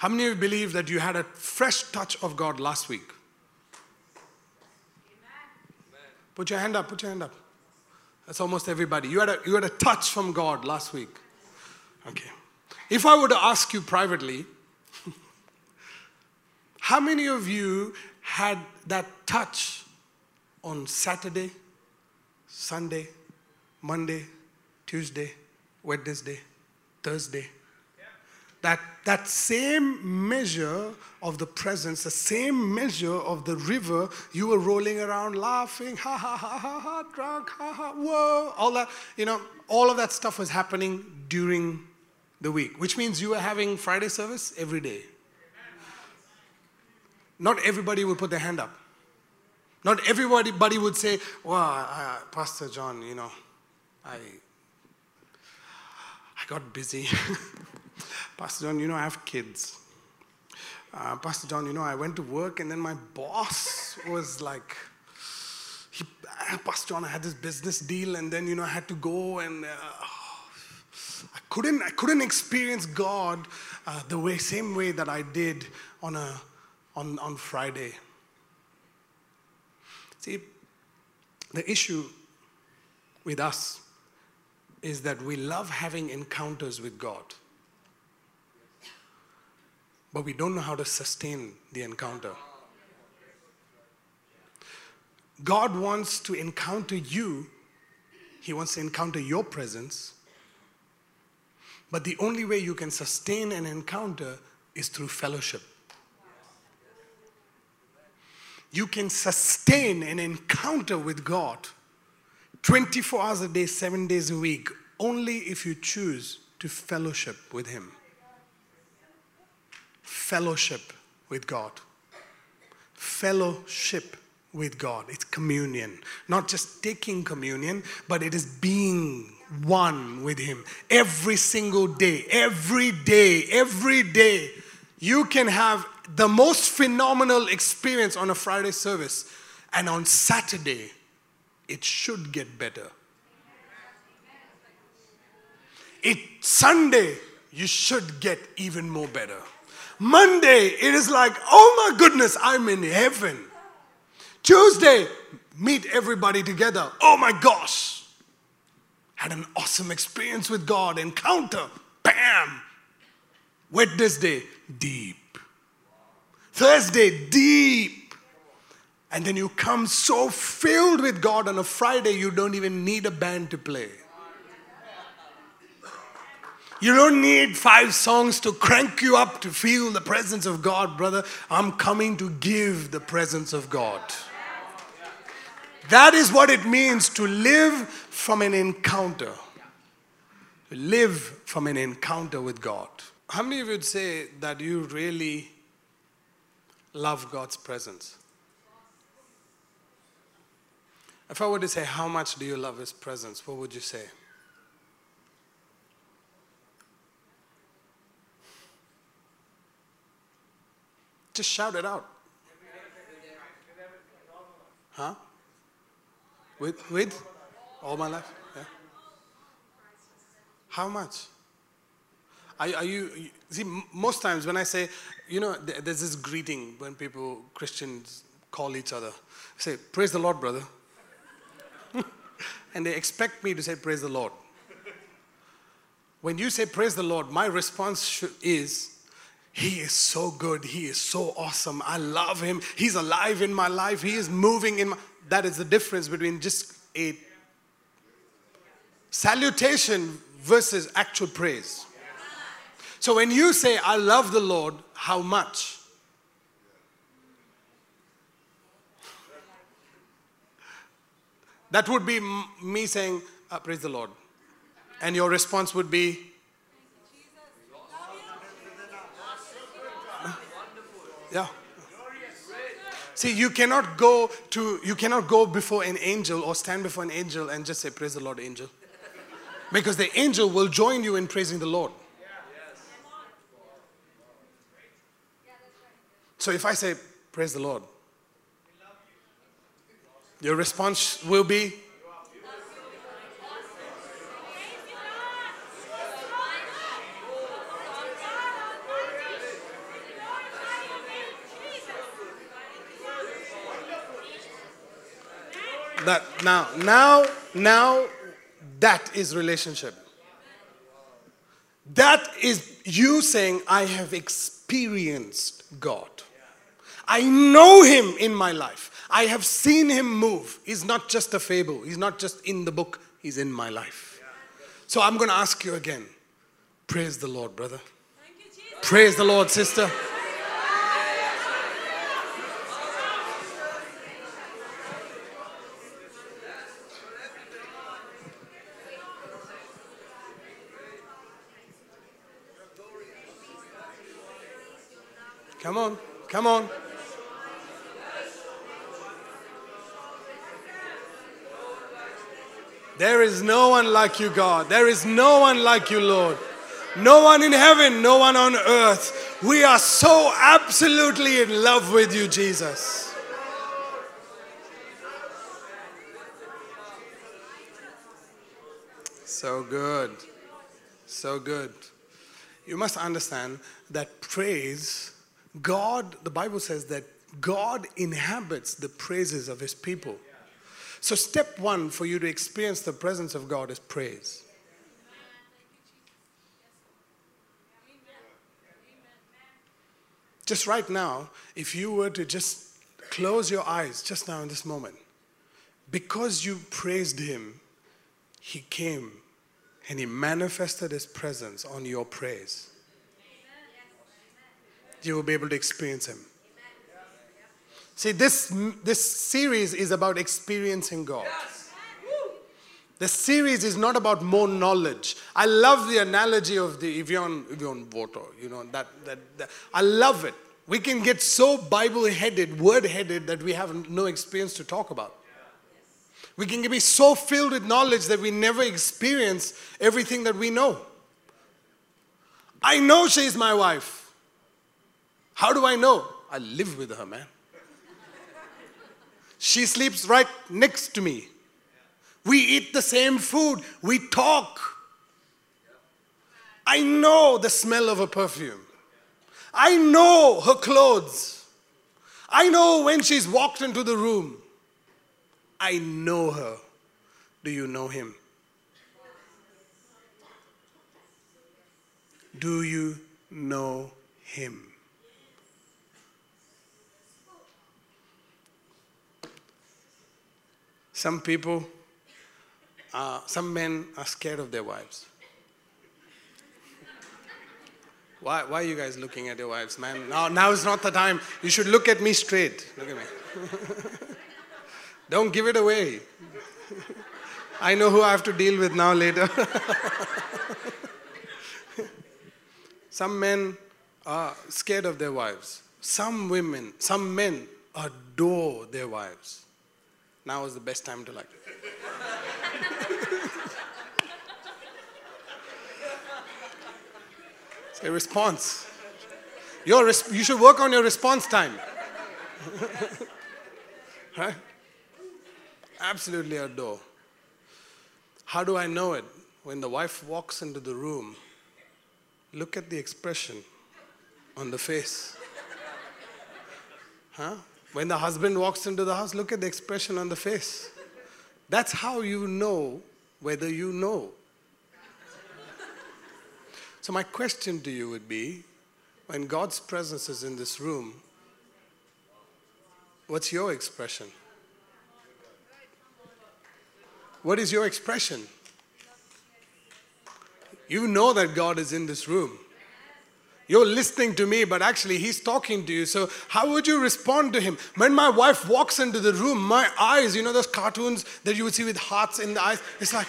How many of you believe that you had a fresh touch of God last week? Put your hand up, put your hand up. That's almost everybody. You had a, you had a touch from God last week. Okay. If I were to ask you privately, how many of you had that touch on Saturday, Sunday, Monday, Tuesday, Wednesday, Thursday? That, that same measure of the presence, the same measure of the river, you were rolling around laughing, ha ha ha ha ha, drunk, ha ha, whoa, all that, you know, all of that stuff was happening during the week, which means you were having Friday service every day. Not everybody would put their hand up. Not everybody would say, well, uh, Pastor John, you know, I, I got busy. Pastor John, you know, I have kids. Uh, Pastor John, you know, I went to work and then my boss was like, he, uh, Pastor John, I had this business deal and then, you know, I had to go and uh, I couldn't, I couldn't experience God uh, the way, same way that I did on, a, on, on Friday. See, the issue with us is that we love having encounters with God but we don't know how to sustain the encounter. God wants to encounter you, He wants to encounter your presence. But the only way you can sustain an encounter is through fellowship. You can sustain an encounter with God 24 hours a day, seven days a week, only if you choose to fellowship with Him fellowship with God. Fellowship with God. It's communion. Not just taking communion, but it is being one with Him every single day, every day, every day. You can have the most phenomenal experience on a Friday service, and on Saturday, it should get better. It Sunday, you should get even more better. Monday, it is like, oh my goodness, I'm in heaven. Tuesday, meet everybody together. Oh my gosh. Had an awesome experience with God, encounter, bam. Wednesday, deep. Thursday, deep. And then you come so filled with God on a Friday, you don't even need a band to play. You don't need five songs to crank you up to feel the presence of God, brother. I'm coming to give the presence of God. That is what it means to live from an encounter. To live from an encounter with God. How many of you would say that you really love God's presence? If I were to say, How much do you love His presence? What would you say? Just shout it out. Huh? With, with? All my life? Yeah. How much? Are, are you, see, most times when I say, you know, there's this greeting when people, Christians, call each other. say, Praise the Lord, brother. and they expect me to say, Praise the Lord. When you say, Praise the Lord, my response is, he is so good. He is so awesome. I love him. He's alive in my life. He is moving in my. That is the difference between just a salutation versus actual praise. So when you say, I love the Lord, how much? That would be me saying, uh, Praise the Lord. And your response would be, Yeah. See, you cannot go to you cannot go before an angel or stand before an angel and just say, Praise the Lord, angel. Because the angel will join you in praising the Lord. So if I say, Praise the Lord, your response will be, That now, now, now, that is relationship. That is you saying, I have experienced God. I know Him in my life. I have seen Him move. He's not just a fable, He's not just in the book, He's in my life. So I'm going to ask you again. Praise the Lord, brother. Praise the Lord, sister. Come on, come on. There is no one like you, God. There is no one like you, Lord. No one in heaven, no one on earth. We are so absolutely in love with you, Jesus. So good. So good. You must understand that praise, God, the Bible says that God inhabits the praises of his people. So, step one for you to experience the presence of God is praise. Just right now, if you were to just close your eyes just now in this moment, because you praised Him, He came and He manifested His presence on your praise. You will be able to experience Him. See, this, this series is about experiencing God. The series is not about more knowledge. I love the analogy of the Evian, Evian water. You know, that, that, that, I love it. We can get so Bible headed, word headed, that we have no experience to talk about. We can be so filled with knowledge that we never experience everything that we know. I know she's my wife. How do I know? I live with her, man. She sleeps right next to me. We eat the same food. We talk. I know the smell of her perfume. I know her clothes. I know when she's walked into the room. I know her. Do you know him? Do you know him? Some people uh, some men are scared of their wives. Why, why are you guys looking at your wives, man? Now, now is not the time. You should look at me straight. Look at me. Don't give it away. I know who I have to deal with now later. some men are scared of their wives. Some women, some men adore their wives. Now is the best time to like. it's A response. Your res- you should work on your response time. right? Absolutely adore. How do I know it? When the wife walks into the room, look at the expression on the face. Huh? When the husband walks into the house, look at the expression on the face. That's how you know whether you know. So, my question to you would be when God's presence is in this room, what's your expression? What is your expression? You know that God is in this room. You're listening to me, but actually, He's talking to you. So, how would you respond to Him? When my wife walks into the room, my eyes, you know, those cartoons that you would see with hearts in the eyes, it's like,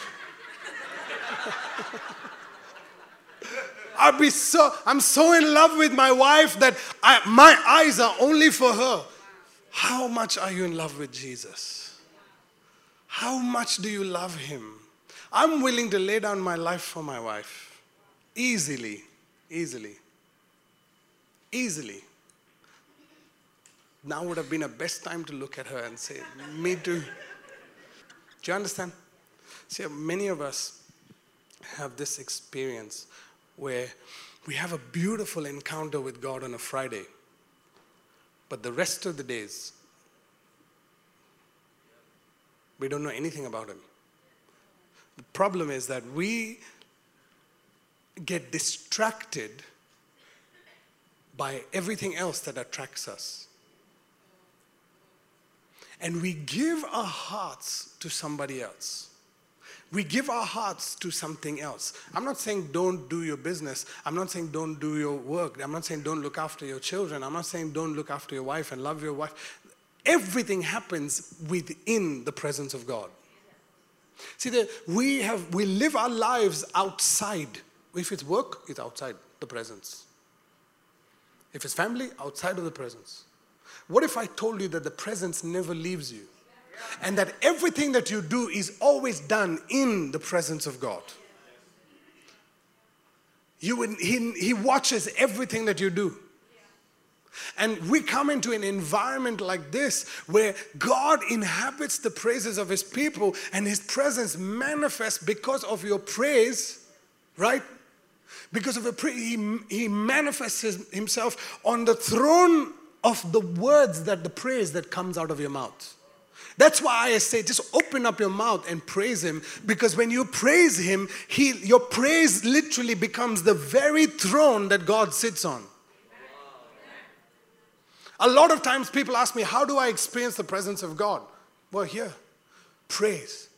I'll be so, I'm so in love with my wife that I, my eyes are only for her. How much are you in love with Jesus? How much do you love him? I'm willing to lay down my life for my wife. Easily, easily, easily. Now would have been a best time to look at her and say, Me too. Do you understand? See, many of us have this experience where we have a beautiful encounter with God on a Friday, but the rest of the days, We don't know anything about Him. The problem is that we get distracted by everything else that attracts us. And we give our hearts to somebody else. We give our hearts to something else. I'm not saying don't do your business. I'm not saying don't do your work. I'm not saying don't look after your children. I'm not saying don't look after your wife and love your wife. Everything happens within the presence of God. See, that we have we live our lives outside. If it's work, it's outside the presence. If it's family, outside of the presence. What if I told you that the presence never leaves you? And that everything that you do is always done in the presence of God. You he, he watches everything that you do. And we come into an environment like this where God inhabits the praises of His people and His presence manifests because of your praise, right? Because of a He, he manifests his, Himself on the throne of the words that the praise that comes out of your mouth. That's why I say just open up your mouth and praise him because when you praise him, he, your praise literally becomes the very throne that God sits on. A lot of times people ask me, How do I experience the presence of God? Well, here, praise,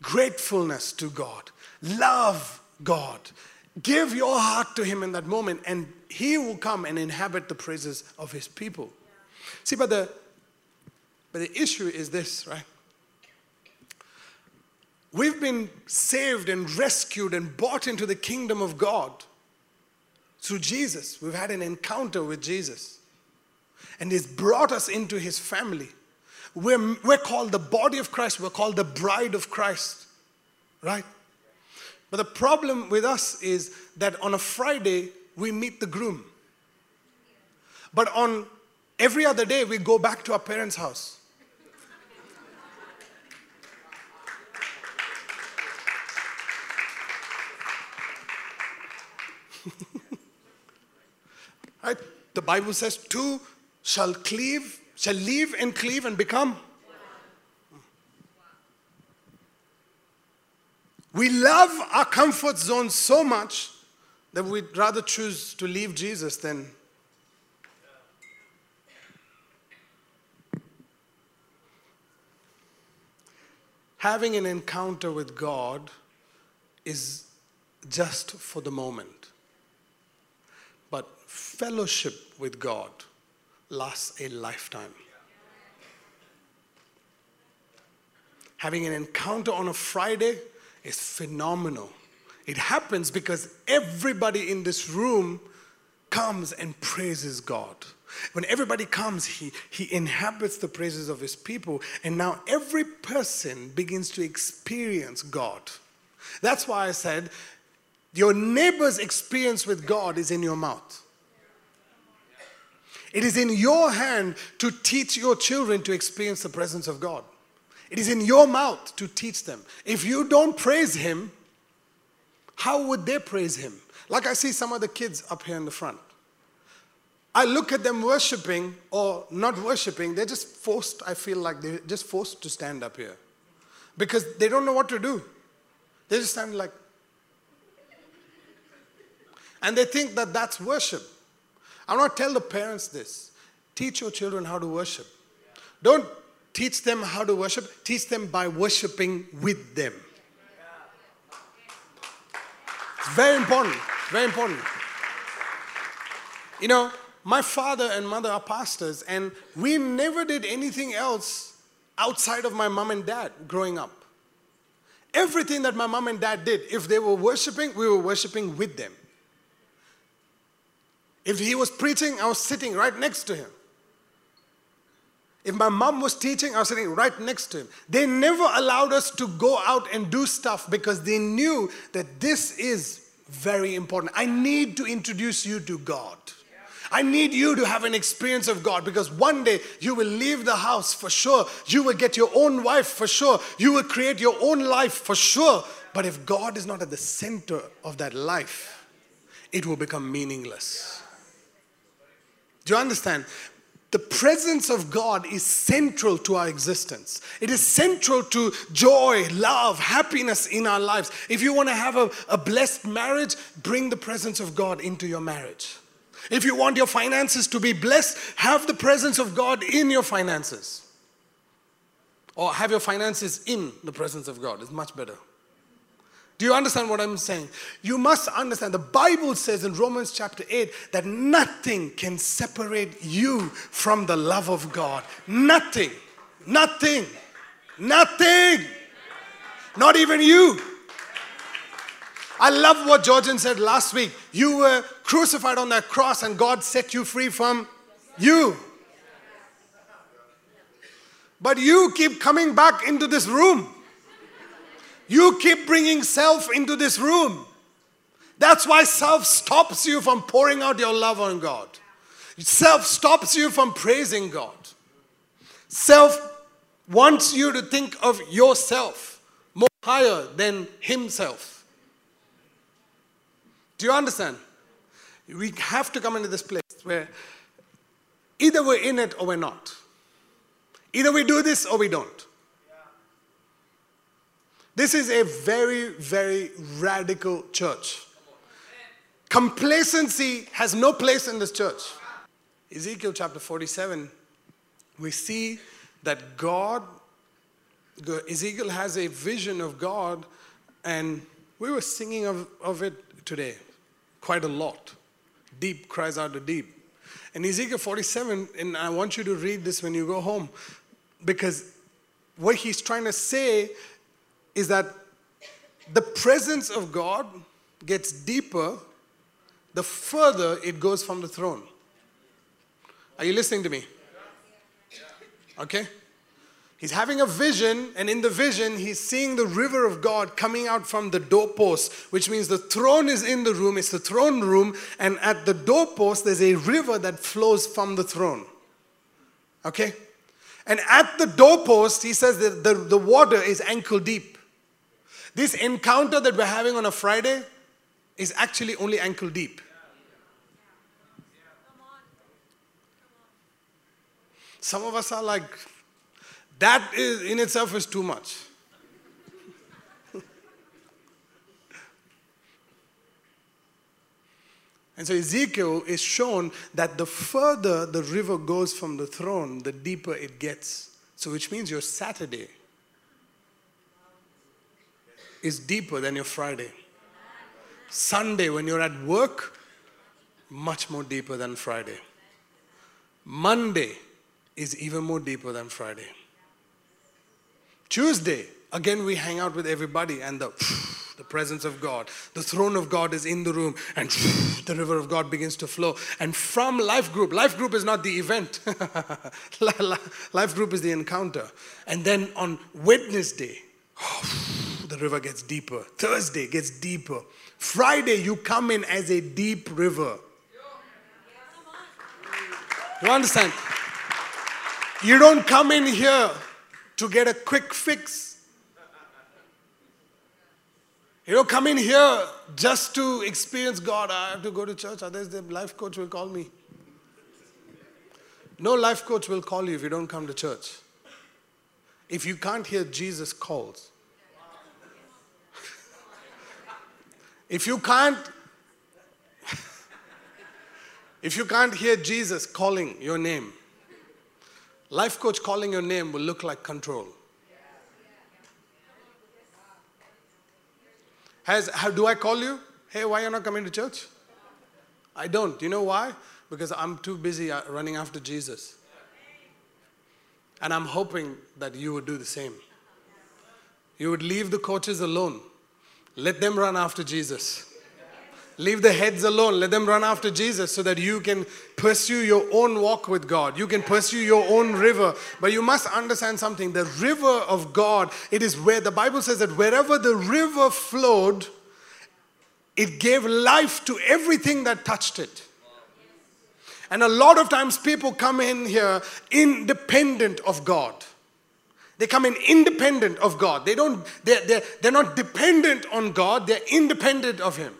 gratefulness to God, love God. Give your heart to Him in that moment, and He will come and inhabit the praises of His people. See, but the, but the issue is this, right? We've been saved and rescued and bought into the kingdom of God through Jesus. We've had an encounter with Jesus and He's brought us into His family. We're, we're called the body of Christ, we're called the bride of Christ, right? But the problem with us is that on a Friday, we meet the groom. But on every other day, we go back to our parents' house. right? The Bible says two shall cleave, shall leave and cleave and become. We love our comfort zone so much that we'd rather choose to leave Jesus than. Having an encounter with God is just for the moment. But fellowship with God lasts a lifetime. Having an encounter on a Friday is phenomenal. It happens because everybody in this room comes and praises God. When everybody comes, he, he inhabits the praises of his people, and now every person begins to experience God. That's why I said, your neighbor's experience with God is in your mouth. It is in your hand to teach your children to experience the presence of God. It is in your mouth to teach them. If you don't praise Him, how would they praise Him? Like I see some of the kids up here in the front. I look at them worshiping or not worshiping, they're just forced, I feel like they're just forced to stand up here because they don't know what to do. They just stand like, and they think that that's worship. I want to tell the parents this teach your children how to worship. Don't teach them how to worship, teach them by worshiping with them. It's very important. Very important. You know, my father and mother are pastors, and we never did anything else outside of my mom and dad growing up. Everything that my mom and dad did, if they were worshiping, we were worshiping with them. If he was preaching, I was sitting right next to him. If my mom was teaching, I was sitting right next to him. They never allowed us to go out and do stuff because they knew that this is very important. I need to introduce you to God. I need you to have an experience of God because one day you will leave the house for sure. You will get your own wife for sure. You will create your own life for sure. But if God is not at the center of that life, it will become meaningless. Do you understand? The presence of God is central to our existence. It is central to joy, love, happiness in our lives. If you want to have a, a blessed marriage, bring the presence of God into your marriage. If you want your finances to be blessed, have the presence of God in your finances. Or have your finances in the presence of God. It's much better. Do you understand what I'm saying? You must understand. The Bible says in Romans chapter 8 that nothing can separate you from the love of God. Nothing. Nothing. Nothing. Not even you. I love what Georgian said last week. You were crucified on that cross and God set you free from you. But you keep coming back into this room. You keep bringing self into this room. That's why self stops you from pouring out your love on God. Self stops you from praising God. Self wants you to think of yourself more higher than himself. Do you understand? We have to come into this place where either we're in it or we're not. Either we do this or we don't. This is a very, very radical church. Complacency has no place in this church. Ezekiel chapter 47, we see that God, Ezekiel has a vision of God, and we were singing of, of it today quite a lot. Deep cries out to deep. In Ezekiel 47, and I want you to read this when you go home, because what he's trying to say is that the presence of God gets deeper the further it goes from the throne. Are you listening to me? Okay? He's having a vision, and in the vision, he's seeing the river of God coming out from the doorpost, which means the throne is in the room, it's the throne room, and at the doorpost, there's a river that flows from the throne. Okay? And at the doorpost, he says that the, the water is ankle deep. This encounter that we're having on a Friday is actually only ankle deep. Some of us are like, that is in itself is too much. and so Ezekiel is shown that the further the river goes from the throne, the deeper it gets. So, which means your Saturday is deeper than your Friday. Sunday, when you're at work, much more deeper than Friday. Monday is even more deeper than Friday. Tuesday, again, we hang out with everybody and the, the presence of God, the throne of God is in the room, and the river of God begins to flow. And from life group, life group is not the event, life group is the encounter. And then on Wednesday, the river gets deeper. Thursday gets deeper. Friday, you come in as a deep river. You understand? You don't come in here to get a quick fix. You don't come in here just to experience God. I have to go to church, otherwise, the life coach will call me. No life coach will call you if you don't come to church. If you can't hear Jesus calls, If you can't if you can't hear Jesus calling your name, life coach calling your name will look like control. Has how do I call you? Hey, why are you not coming to church? I don't. You know why? Because I'm too busy uh, running after Jesus. And I'm hoping that you would do the same. You would leave the coaches alone let them run after Jesus. Leave the heads alone. Let them run after Jesus so that you can pursue your own walk with God. You can pursue your own river. But you must understand something. The river of God, it is where the Bible says that wherever the river flowed, it gave life to everything that touched it. And a lot of times people come in here independent of God. They come in independent of God. They don't, they're, they're, they're not dependent on God, they're independent of Him.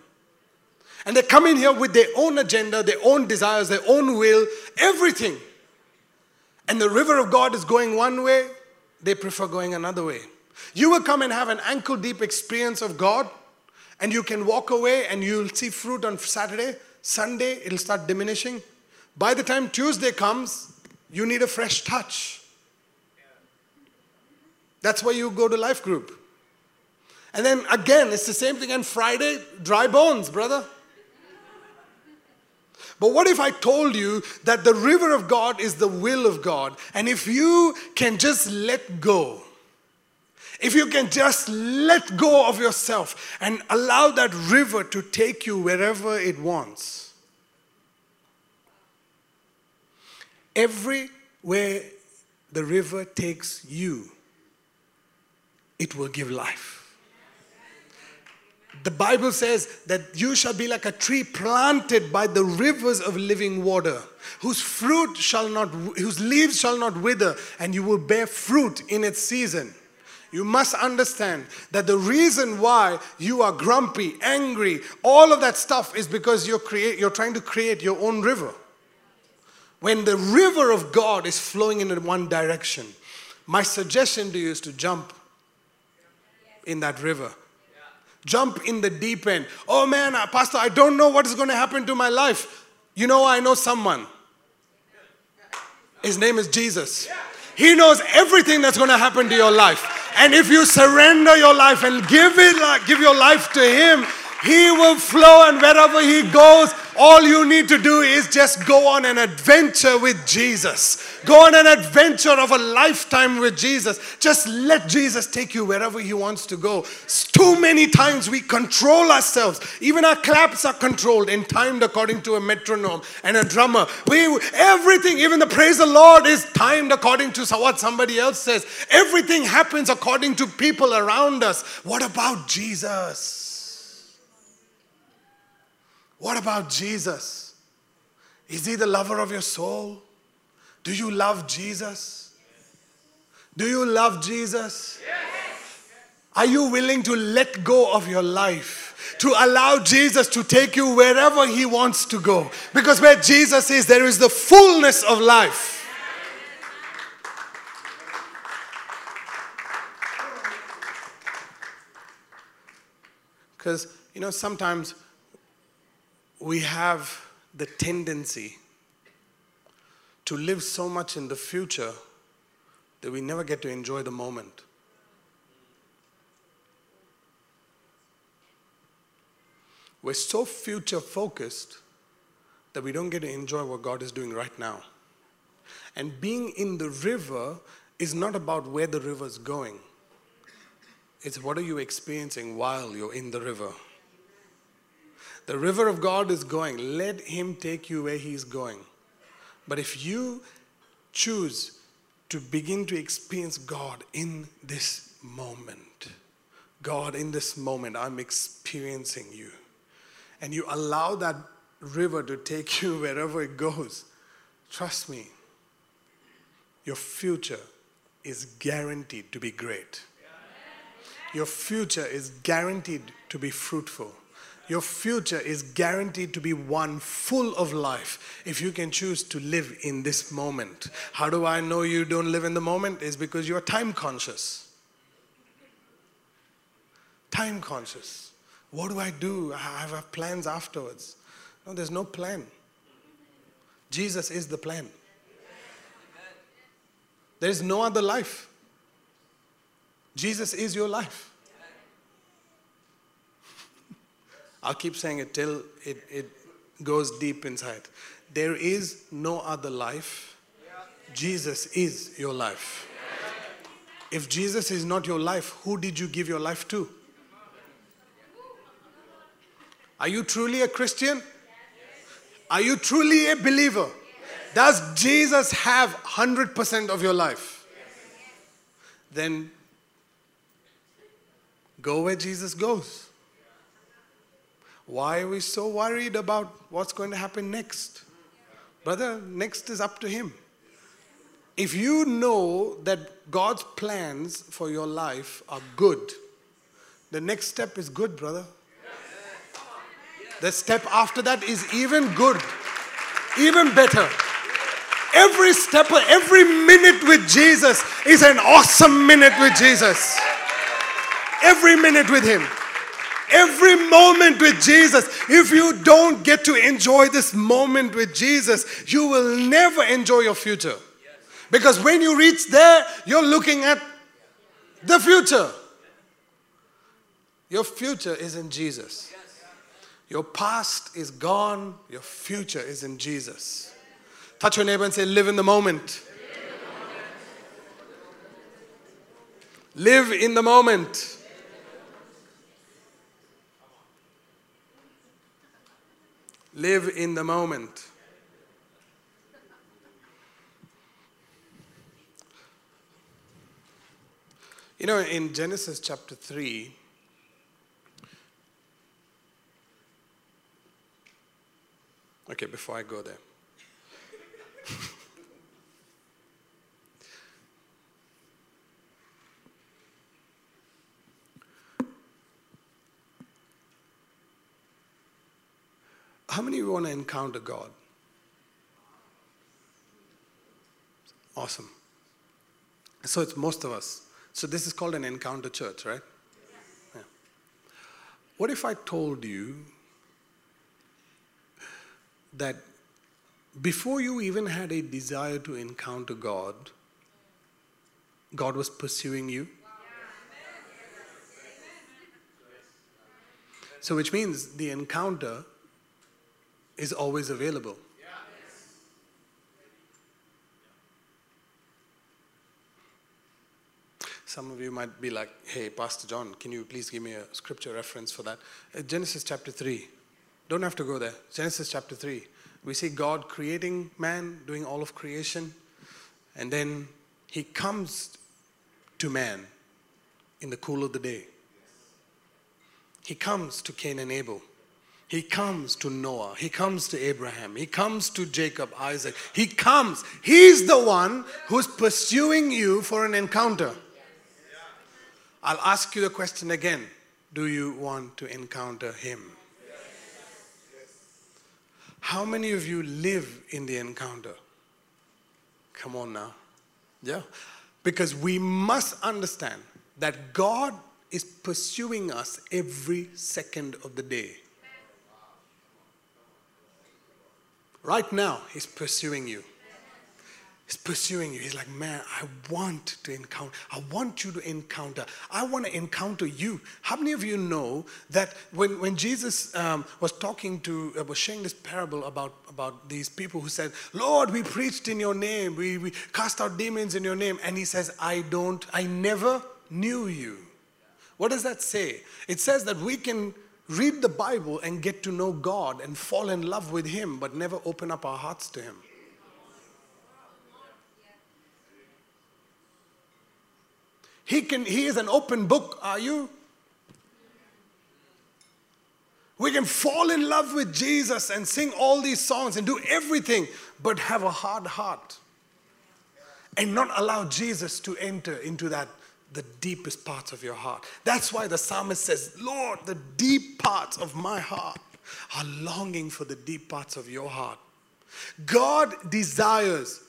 And they come in here with their own agenda, their own desires, their own will, everything. and the river of God is going one way, they prefer going another way. You will come and have an ankle deep experience of God, and you can walk away and you'll see fruit on Saturday. Sunday, it'll start diminishing. By the time Tuesday comes, you need a fresh touch. That's why you go to life group. And then again, it's the same thing on Friday dry bones, brother. But what if I told you that the river of God is the will of God? And if you can just let go, if you can just let go of yourself and allow that river to take you wherever it wants, everywhere the river takes you, it will give life. The Bible says that you shall be like a tree planted by the rivers of living water, whose fruit shall not, whose leaves shall not wither, and you will bear fruit in its season. You must understand that the reason why you are grumpy, angry, all of that stuff is because you're, create, you're trying to create your own river. When the river of God is flowing in one direction, my suggestion to you is to jump in that river. Jump in the deep end. Oh man, uh, Pastor, I don't know what is going to happen to my life. You know, I know someone. His name is Jesus. He knows everything that's going to happen to your life. And if you surrender your life and give it, give your life to Him, He will flow, and wherever He goes, all you need to do is just go on an adventure with Jesus. Go on an adventure of a lifetime with Jesus. Just let Jesus take you wherever He wants to go. Too many times we control ourselves. Even our claps are controlled and timed according to a metronome and a drummer. We everything, even the praise of the Lord, is timed according to what somebody else says. Everything happens according to people around us. What about Jesus? What about Jesus? Is he the lover of your soul? Do you love Jesus? Do you love Jesus? Yes. Are you willing to let go of your life? To allow Jesus to take you wherever He wants to go. Because where Jesus is, there is the fullness of life. Because, you know, sometimes we have the tendency to live so much in the future that we never get to enjoy the moment. We're so future focused that we don't get to enjoy what God is doing right now. And being in the river is not about where the river is going, it's what are you experiencing while you're in the river. The river of God is going. Let Him take you where He's going. But if you choose to begin to experience God in this moment, God, in this moment, I'm experiencing you. And you allow that river to take you wherever it goes. Trust me, your future is guaranteed to be great. Your future is guaranteed to be fruitful. Your future is guaranteed to be one full of life if you can choose to live in this moment. How do I know you don't live in the moment? Is because you are time conscious. Time conscious. What do I do? I have plans afterwards. No, there's no plan. Jesus is the plan. There is no other life. Jesus is your life. I'll keep saying it till it, it goes deep inside. There is no other life. Jesus is your life. If Jesus is not your life, who did you give your life to? Are you truly a Christian? Are you truly a believer? Does Jesus have 100% of your life? Then go where Jesus goes. Why are we so worried about what's going to happen next? Brother, next is up to Him. If you know that God's plans for your life are good, the next step is good, brother. The step after that is even good, even better. Every step, every minute with Jesus is an awesome minute with Jesus. Every minute with Him. Every moment with Jesus. If you don't get to enjoy this moment with Jesus, you will never enjoy your future. Because when you reach there, you're looking at the future. Your future is in Jesus. Your past is gone, your future is in Jesus. Touch your neighbor and say, Live in the moment. Live in the moment. Live in the moment. You know, in Genesis chapter 3, okay, before I go there. How many of you want to encounter God? Awesome. So it's most of us. So this is called an encounter church, right? Yeah. What if I told you that before you even had a desire to encounter God, God was pursuing you? So, which means the encounter is always available. Some of you might be like, hey, Pastor John, can you please give me a scripture reference for that? Uh, Genesis chapter 3. Don't have to go there. Genesis chapter 3. We see God creating man, doing all of creation, and then he comes to man in the cool of the day. He comes to Cain and Abel. He comes to Noah. He comes to Abraham. He comes to Jacob, Isaac. He comes. He's the one who's pursuing you for an encounter. I'll ask you the question again Do you want to encounter him? How many of you live in the encounter? Come on now. Yeah. Because we must understand that God is pursuing us every second of the day. Right now, He's pursuing you. He's pursuing you. He's like, man, I want to encounter. I want you to encounter. I want to encounter you. How many of you know that when, when Jesus um, was talking to, uh, was sharing this parable about, about these people who said, Lord, we preached in your name, we, we cast out demons in your name. And he says, I don't, I never knew you. What does that say? It says that we can read the Bible and get to know God and fall in love with Him, but never open up our hearts to Him. He, can, he is an open book, are you? We can fall in love with Jesus and sing all these songs and do everything, but have a hard heart and not allow Jesus to enter into that the deepest parts of your heart. That's why the psalmist says, Lord, the deep parts of my heart are longing for the deep parts of your heart. God desires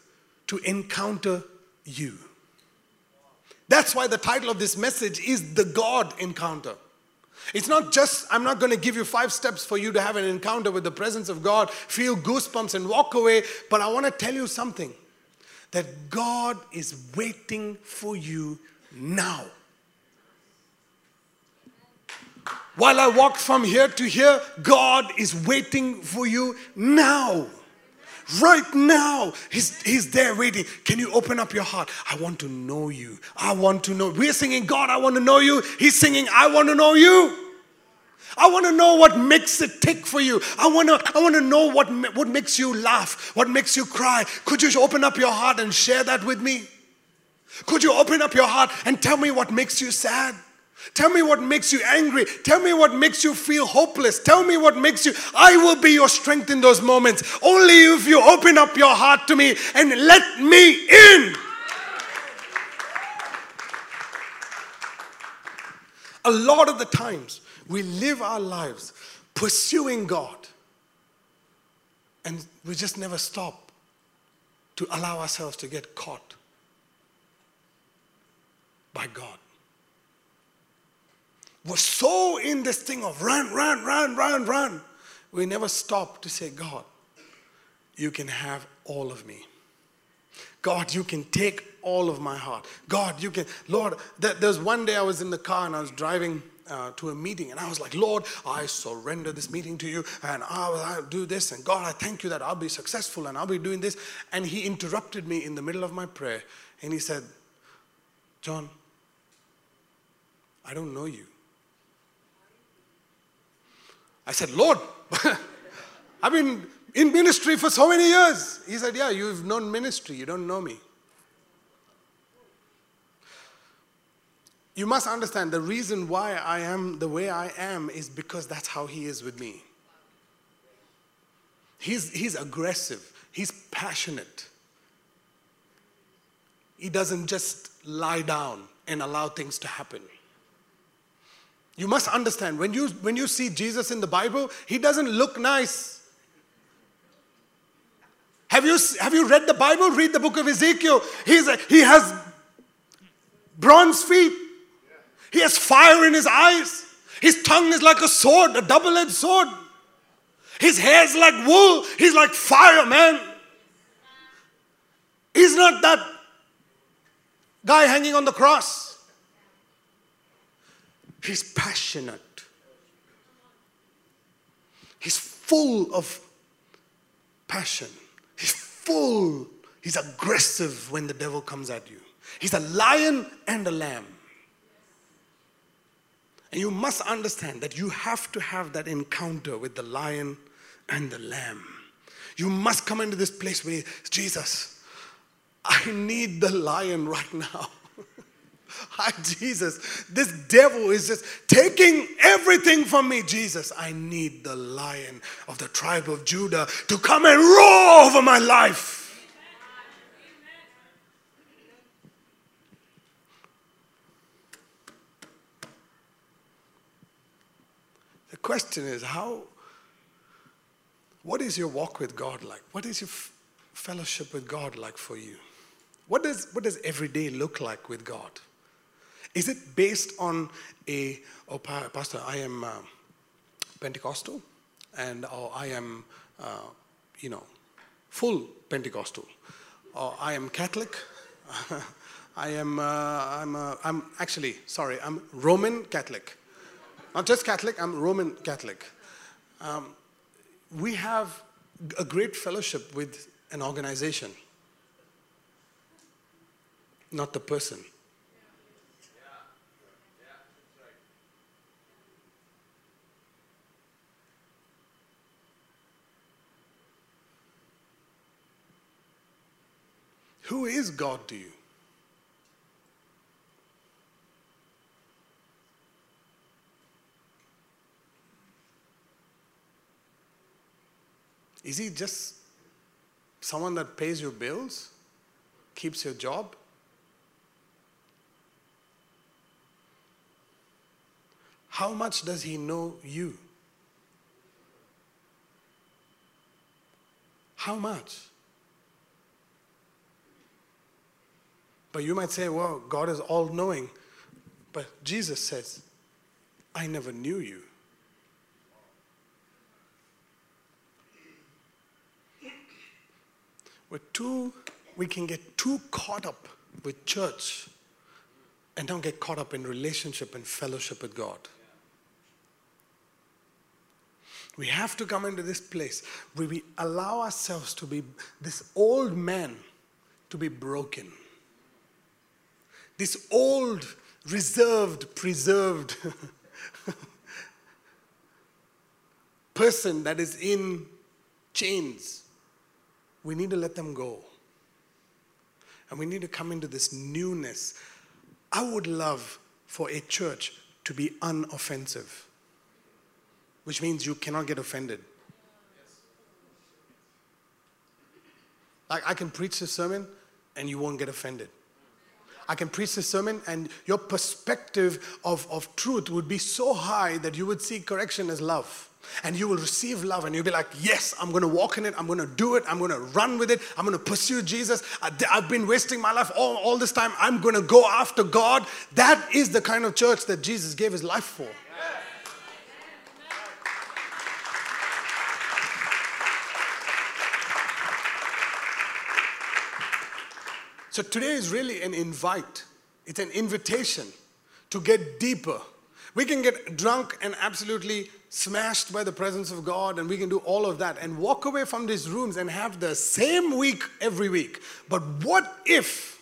to encounter you. That's why the title of this message is The God Encounter. It's not just, I'm not going to give you five steps for you to have an encounter with the presence of God, feel goosebumps, and walk away, but I want to tell you something that God is waiting for you now. While I walk from here to here, God is waiting for you now. Right now, he's, he's there waiting. Can you open up your heart? I want to know you. I want to know. We're singing, God, I want to know you. He's singing, I want to know you. I want to know what makes it tick for you. I want to, I want to know what, what makes you laugh, what makes you cry. Could you open up your heart and share that with me? Could you open up your heart and tell me what makes you sad? Tell me what makes you angry. Tell me what makes you feel hopeless. Tell me what makes you. I will be your strength in those moments. Only if you open up your heart to me and let me in. A lot of the times we live our lives pursuing God and we just never stop. to allow ourselves to get caught by God. We're so in this thing of run, run, run, run, run. We never stop to say, God, you can have all of me. God, you can take all of my heart. God, you can, Lord, there's one day I was in the car and I was driving uh, to a meeting and I was like, Lord, I surrender this meeting to you and I'll, I'll do this. And God, I thank you that I'll be successful and I'll be doing this. And he interrupted me in the middle of my prayer and he said, John, I don't know you. I said, Lord, I've been in ministry for so many years. He said, Yeah, you've known ministry, you don't know me. You must understand the reason why I am the way I am is because that's how He is with me. He's, he's aggressive, He's passionate. He doesn't just lie down and allow things to happen. You must understand when you, when you see Jesus in the Bible, He doesn't look nice. Have you, have you read the Bible? Read the book of Ezekiel. He's a, he has bronze feet. He has fire in his eyes. His tongue is like a sword, a double edged sword. His hair is like wool. He's like fire, man. He's not that guy hanging on the cross. He's passionate. He's full of passion. He's full. He's aggressive when the devil comes at you. He's a lion and a lamb. And you must understand that you have to have that encounter with the lion and the lamb. You must come into this place where Jesus, I need the lion right now. Hi, Jesus. This devil is just taking everything from me. Jesus, I need the lion of the tribe of Judah to come and roar over my life. The question is how, what is your walk with God like? What is your fellowship with God like for you? What does, what does every day look like with God? Is it based on a, oh, Pastor, I am uh, Pentecostal and or I am, uh, you know, full Pentecostal, or I am Catholic. I am, uh, I'm, uh, I'm actually, sorry, I'm Roman Catholic. Not just Catholic, I'm Roman Catholic. Um, we have a great fellowship with an organization, not the person. Who is God to you? Is he just someone that pays your bills, keeps your job? How much does he know you? How much? But you might say, well, God is all knowing. But Jesus says, I never knew you. We're too, we can get too caught up with church and don't get caught up in relationship and fellowship with God. We have to come into this place where we allow ourselves to be this old man to be broken this old, reserved, preserved person that is in chains, we need to let them go. And we need to come into this newness. I would love for a church to be unoffensive, which means you cannot get offended. Like I can preach a sermon and you won't get offended. I can preach this sermon, and your perspective of, of truth would be so high that you would see correction as love. And you will receive love, and you'll be like, Yes, I'm gonna walk in it, I'm gonna do it, I'm gonna run with it, I'm gonna pursue Jesus. I- I've been wasting my life all, all this time, I'm gonna go after God. That is the kind of church that Jesus gave his life for. So today is really an invite. It's an invitation to get deeper. We can get drunk and absolutely smashed by the presence of God, and we can do all of that and walk away from these rooms and have the same week every week. But what if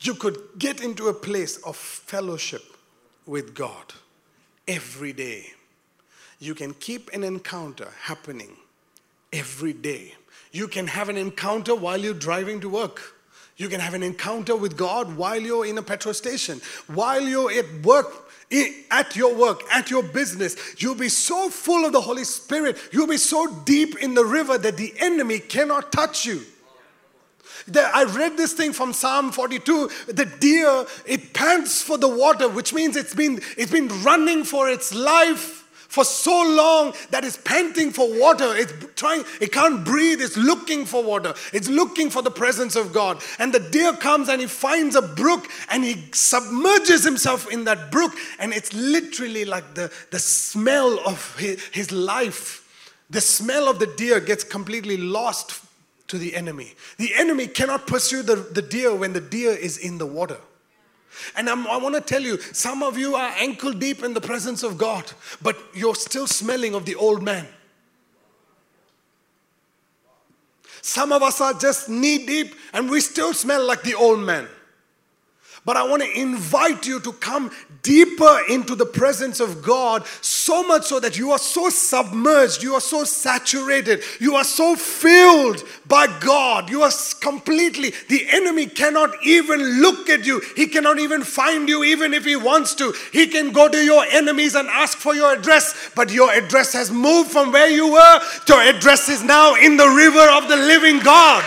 you could get into a place of fellowship with God every day? You can keep an encounter happening every day. You can have an encounter while you're driving to work. You can have an encounter with God while you're in a petrol station, while you're at work, at your work, at your business. You'll be so full of the Holy Spirit. You'll be so deep in the river that the enemy cannot touch you. I read this thing from Psalm 42. The deer, it pants for the water, which means it's been, it's been running for its life for so long that it's panting for water. It's trying, it can't breathe. It's looking for water. It's looking for the presence of God. And the deer comes and he finds a brook and he submerges himself in that brook. And it's literally like the, the smell of his, his life. The smell of the deer gets completely lost to the enemy. The enemy cannot pursue the, the deer when the deer is in the water. And I'm, i want to tell you, some of you are ankle deep in the presence of God, but you're still smelling of the old man. Some of us are just knee deep and we still smell like the old man. But I want to invite you to come deeper into the presence of God, so much so that you are so submerged, you are so saturated, you are so filled by God. You are completely, the enemy cannot even look at you. He cannot even find you, even if he wants to. He can go to your enemies and ask for your address, but your address has moved from where you were. Your address is now in the river of the living God.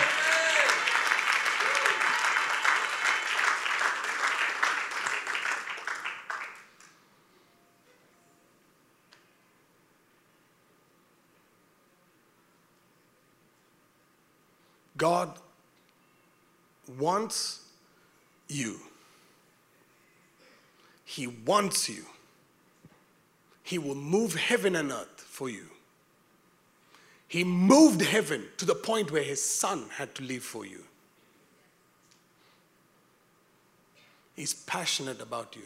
God wants you. He wants you. He will move heaven and earth for you. He moved heaven to the point where his son had to leave for you. He's passionate about you.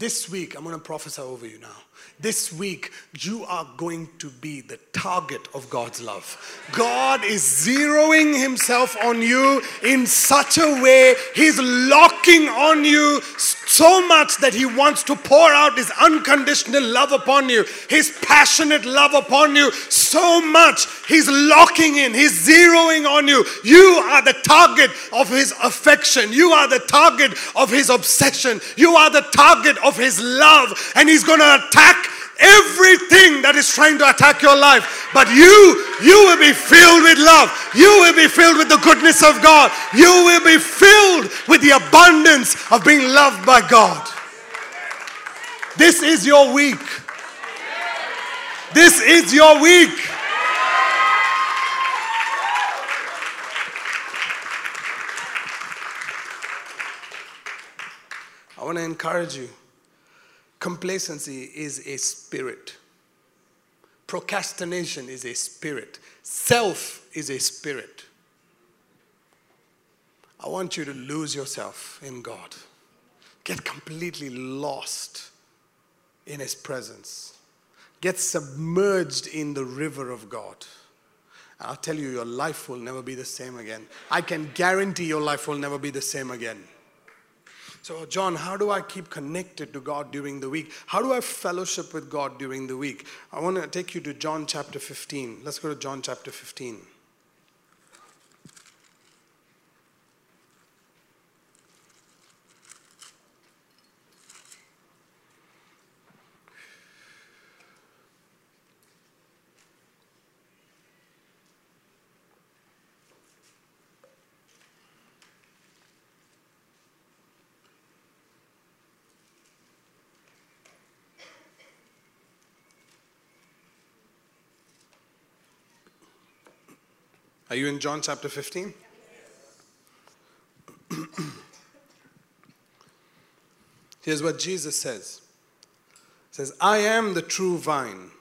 This week, I'm going to prophesy over you now. This week, you are going to be the target of God's love. God is zeroing Himself on you in such a way, He's locking on you so much that He wants to pour out His unconditional love upon you, His passionate love upon you so much. He's locking in, He's zeroing on you. You are the target of His affection, you are the target of His obsession, you are the target of His love, and He's going to attack everything that is trying to attack your life. But you you will be filled with love. You will be filled with the goodness of god. You will be filled with the abundance of being loved by god. This is your week. This is your week. I want to encourage you Complacency is a spirit. Procrastination is a spirit. Self is a spirit. I want you to lose yourself in God. Get completely lost in His presence. Get submerged in the river of God. I'll tell you, your life will never be the same again. I can guarantee your life will never be the same again. So, John, how do I keep connected to God during the week? How do I fellowship with God during the week? I want to take you to John chapter 15. Let's go to John chapter 15. Are you in John chapter 15? Here's what Jesus says. He says, I am the true vine,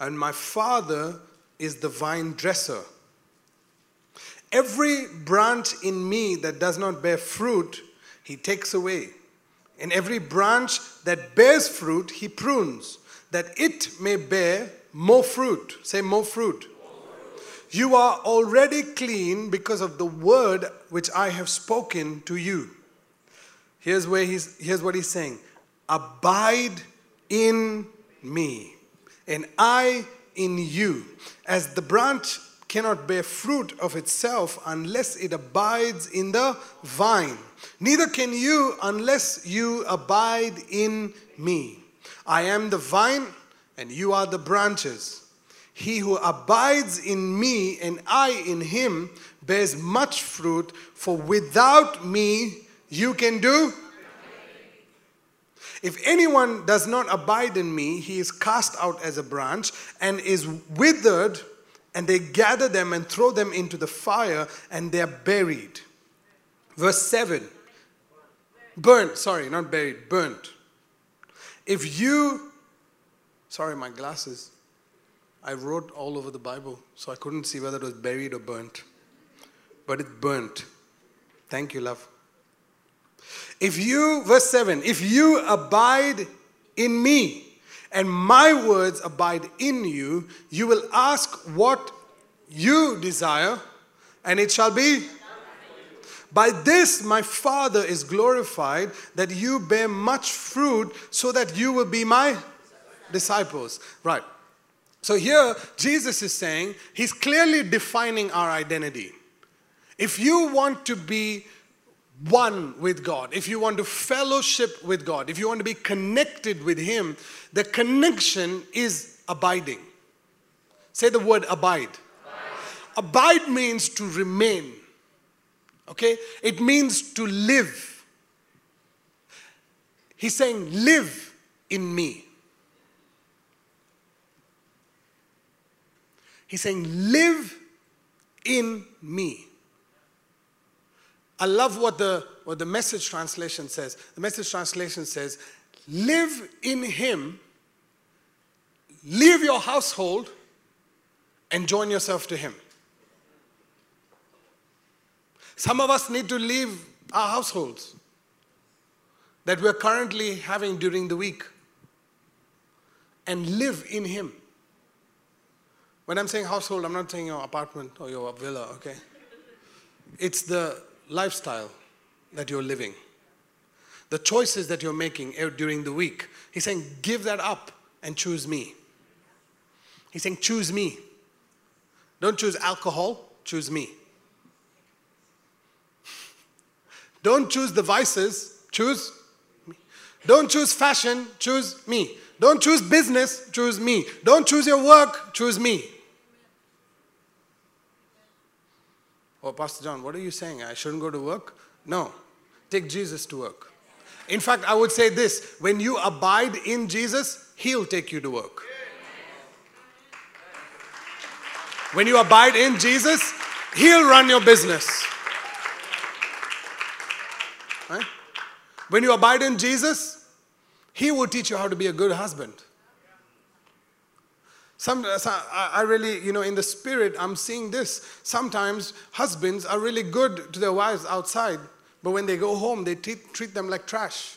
and my Father is the vine dresser. Every branch in me that does not bear fruit, he takes away. And every branch that bears fruit, he prunes, that it may bear more fruit. Say, more fruit. You are already clean because of the word which I have spoken to you. Here's, where he's, here's what he's saying Abide in me, and I in you. As the branch cannot bear fruit of itself unless it abides in the vine, neither can you unless you abide in me. I am the vine, and you are the branches. He who abides in me and I in him bears much fruit, for without me you can do. If anyone does not abide in me, he is cast out as a branch and is withered, and they gather them and throw them into the fire, and they are buried. Verse 7 burnt, sorry, not buried, burnt. If you, sorry, my glasses. I wrote all over the Bible, so I couldn't see whether it was buried or burnt. But it burnt. Thank you, love. If you, verse 7, if you abide in me and my words abide in you, you will ask what you desire, and it shall be. By this my Father is glorified, that you bear much fruit, so that you will be my disciples. Right. So here, Jesus is saying, He's clearly defining our identity. If you want to be one with God, if you want to fellowship with God, if you want to be connected with Him, the connection is abiding. Say the word abide. Abide, abide means to remain. Okay? It means to live. He's saying, live in me. He's saying, Live in me. I love what the, what the message translation says. The message translation says, Live in Him, leave your household, and join yourself to Him. Some of us need to leave our households that we're currently having during the week and live in Him. When I'm saying household, I'm not saying your apartment or your villa, okay? It's the lifestyle that you're living, the choices that you're making during the week. He's saying, give that up and choose me. He's saying, choose me. Don't choose alcohol, choose me. Don't choose the vices, choose me. Don't choose fashion, choose me. Don't choose business, choose me. Don't choose your work, choose me. Oh, Pastor John, what are you saying? I shouldn't go to work? No. Take Jesus to work. In fact, I would say this when you abide in Jesus, He'll take you to work. When you abide in Jesus, He'll run your business. Right? When you abide in Jesus, He will teach you how to be a good husband. Some, I really, you know, in the spirit, I'm seeing this. Sometimes husbands are really good to their wives outside, but when they go home, they treat, treat them like trash.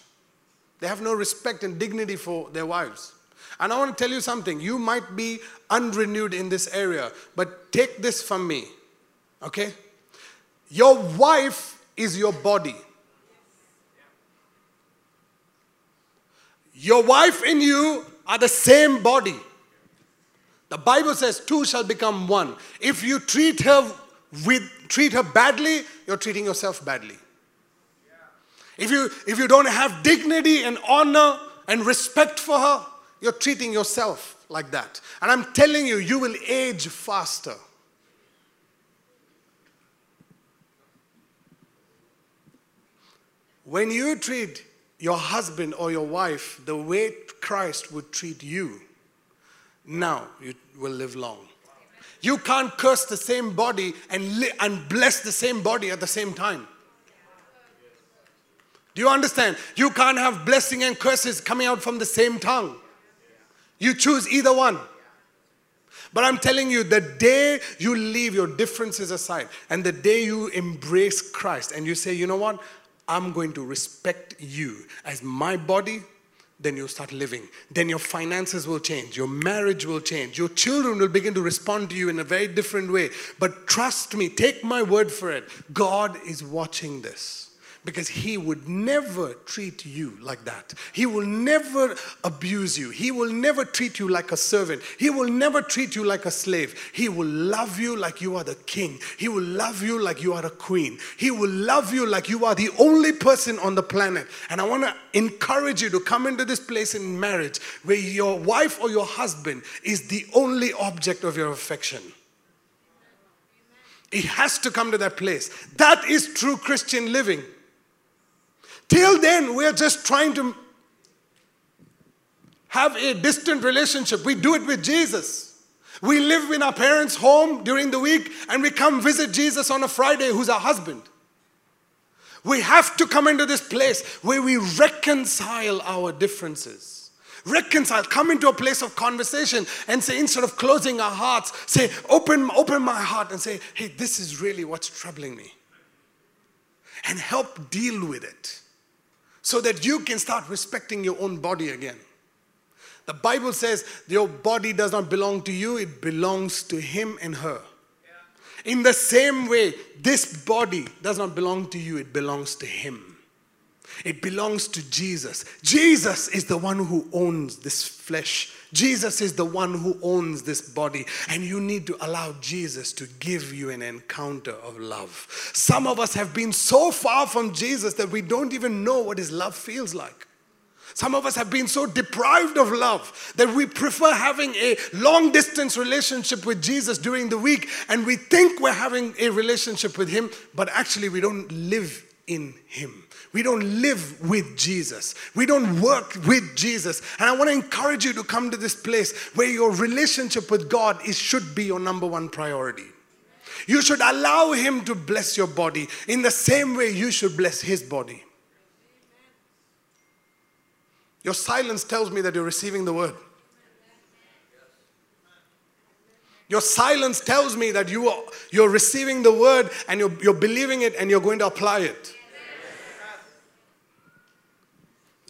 They have no respect and dignity for their wives. And I want to tell you something. You might be unrenewed in this area, but take this from me, okay? Your wife is your body. Your wife and you are the same body. The Bible says two shall become one. If you treat her with treat her badly, you're treating yourself badly. If you if you don't have dignity and honor and respect for her, you're treating yourself like that. And I'm telling you, you will age faster. When you treat your husband or your wife the way Christ would treat you, now you will live long. You can't curse the same body and, li- and bless the same body at the same time. Do you understand? You can't have blessing and curses coming out from the same tongue. You choose either one. But I'm telling you, the day you leave your differences aside and the day you embrace Christ and you say, you know what? I'm going to respect you as my body, then you'll start living. Then your finances will change. Your marriage will change. Your children will begin to respond to you in a very different way. But trust me, take my word for it. God is watching this because he would never treat you like that. He will never abuse you. He will never treat you like a servant. He will never treat you like a slave. He will love you like you are the king. He will love you like you are a queen. He will love you like you are the only person on the planet. And I want to encourage you to come into this place in marriage where your wife or your husband is the only object of your affection. It has to come to that place. That is true Christian living. Till then, we're just trying to have a distant relationship. We do it with Jesus. We live in our parents' home during the week and we come visit Jesus on a Friday, who's our husband. We have to come into this place where we reconcile our differences. Reconcile, come into a place of conversation and say, instead of closing our hearts, say, open, open my heart and say, hey, this is really what's troubling me. And help deal with it so that you can start respecting your own body again. The Bible says your body does not belong to you, it belongs to him and her. In the same way, this body does not belong to you, it belongs to him. It belongs to Jesus. Jesus is the one who owns this flesh. Jesus is the one who owns this body, and you need to allow Jesus to give you an encounter of love. Some of us have been so far from Jesus that we don't even know what his love feels like. Some of us have been so deprived of love that we prefer having a long distance relationship with Jesus during the week, and we think we're having a relationship with him, but actually we don't live in him. We don't live with Jesus. We don't work with Jesus. And I want to encourage you to come to this place where your relationship with God is, should be your number one priority. You should allow Him to bless your body in the same way you should bless His body. Your silence tells me that you're receiving the word. Your silence tells me that you are, you're receiving the word and you're, you're believing it and you're going to apply it.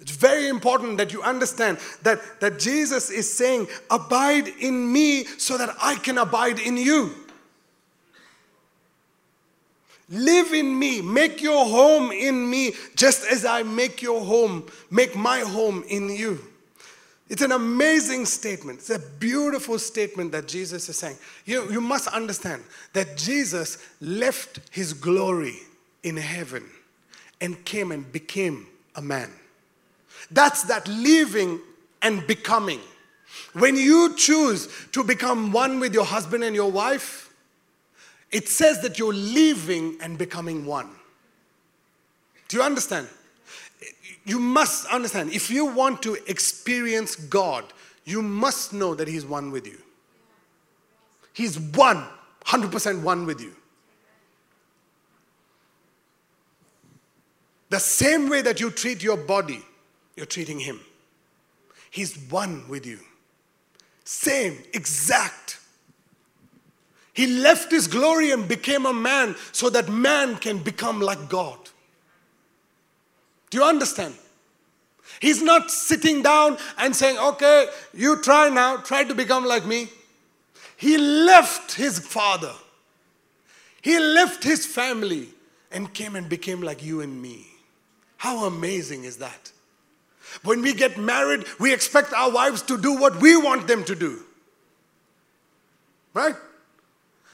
It's very important that you understand that, that Jesus is saying, Abide in me so that I can abide in you. Live in me, make your home in me, just as I make your home, make my home in you. It's an amazing statement. It's a beautiful statement that Jesus is saying. You, you must understand that Jesus left his glory in heaven and came and became a man. That's that living and becoming. When you choose to become one with your husband and your wife, it says that you're leaving and becoming one. Do you understand? You must understand. If you want to experience God, you must know that He's one with you. He's one, 100% one with you. The same way that you treat your body, you're treating him. He's one with you. Same, exact. He left his glory and became a man so that man can become like God. Do you understand? He's not sitting down and saying, okay, you try now, try to become like me. He left his father, he left his family and came and became like you and me. How amazing is that? When we get married, we expect our wives to do what we want them to do. Right?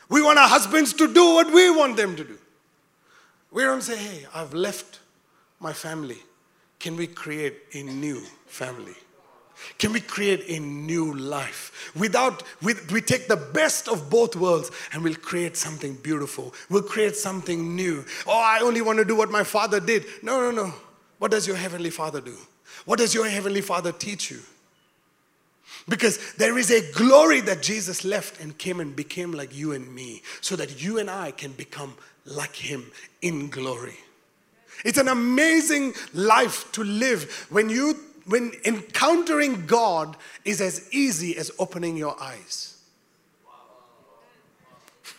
We want our husbands to do what we want them to do. We don't say, hey, I've left my family. Can we create a new family? Can we create a new life? Without, with, we take the best of both worlds and we'll create something beautiful. We'll create something new. Oh, I only want to do what my father did. No, no, no. What does your heavenly father do? What does your Heavenly Father teach you? Because there is a glory that Jesus left and came and became like you and me, so that you and I can become like him in glory. It's an amazing life to live when you when encountering God is as easy as opening your eyes.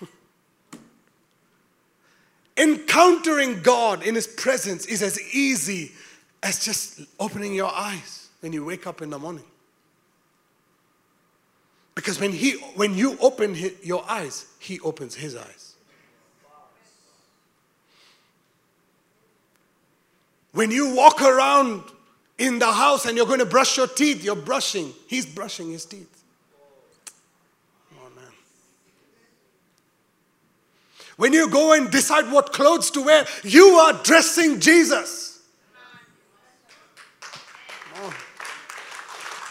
encountering God in his presence is as easy as just opening your eyes when you wake up in the morning. Because when, he, when you open his, your eyes, he opens his eyes. When you walk around in the house and you're going to brush your teeth, you're brushing, he's brushing his teeth. Oh, man. When you go and decide what clothes to wear, you are dressing Jesus.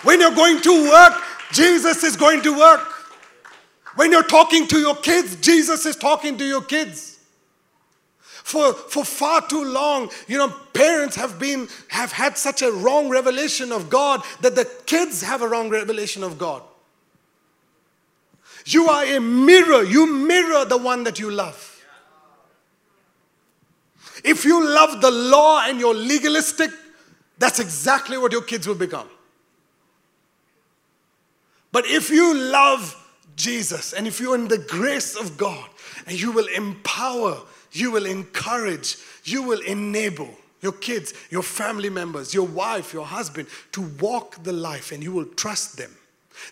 When you're going to work, Jesus is going to work. When you're talking to your kids, Jesus is talking to your kids. For, for far too long, you know, parents have been have had such a wrong revelation of God that the kids have a wrong revelation of God. You are a mirror. You mirror the one that you love. If you love the law and you're legalistic, that's exactly what your kids will become. But if you love Jesus and if you're in the grace of God and you will empower, you will encourage, you will enable your kids, your family members, your wife, your husband to walk the life and you will trust them.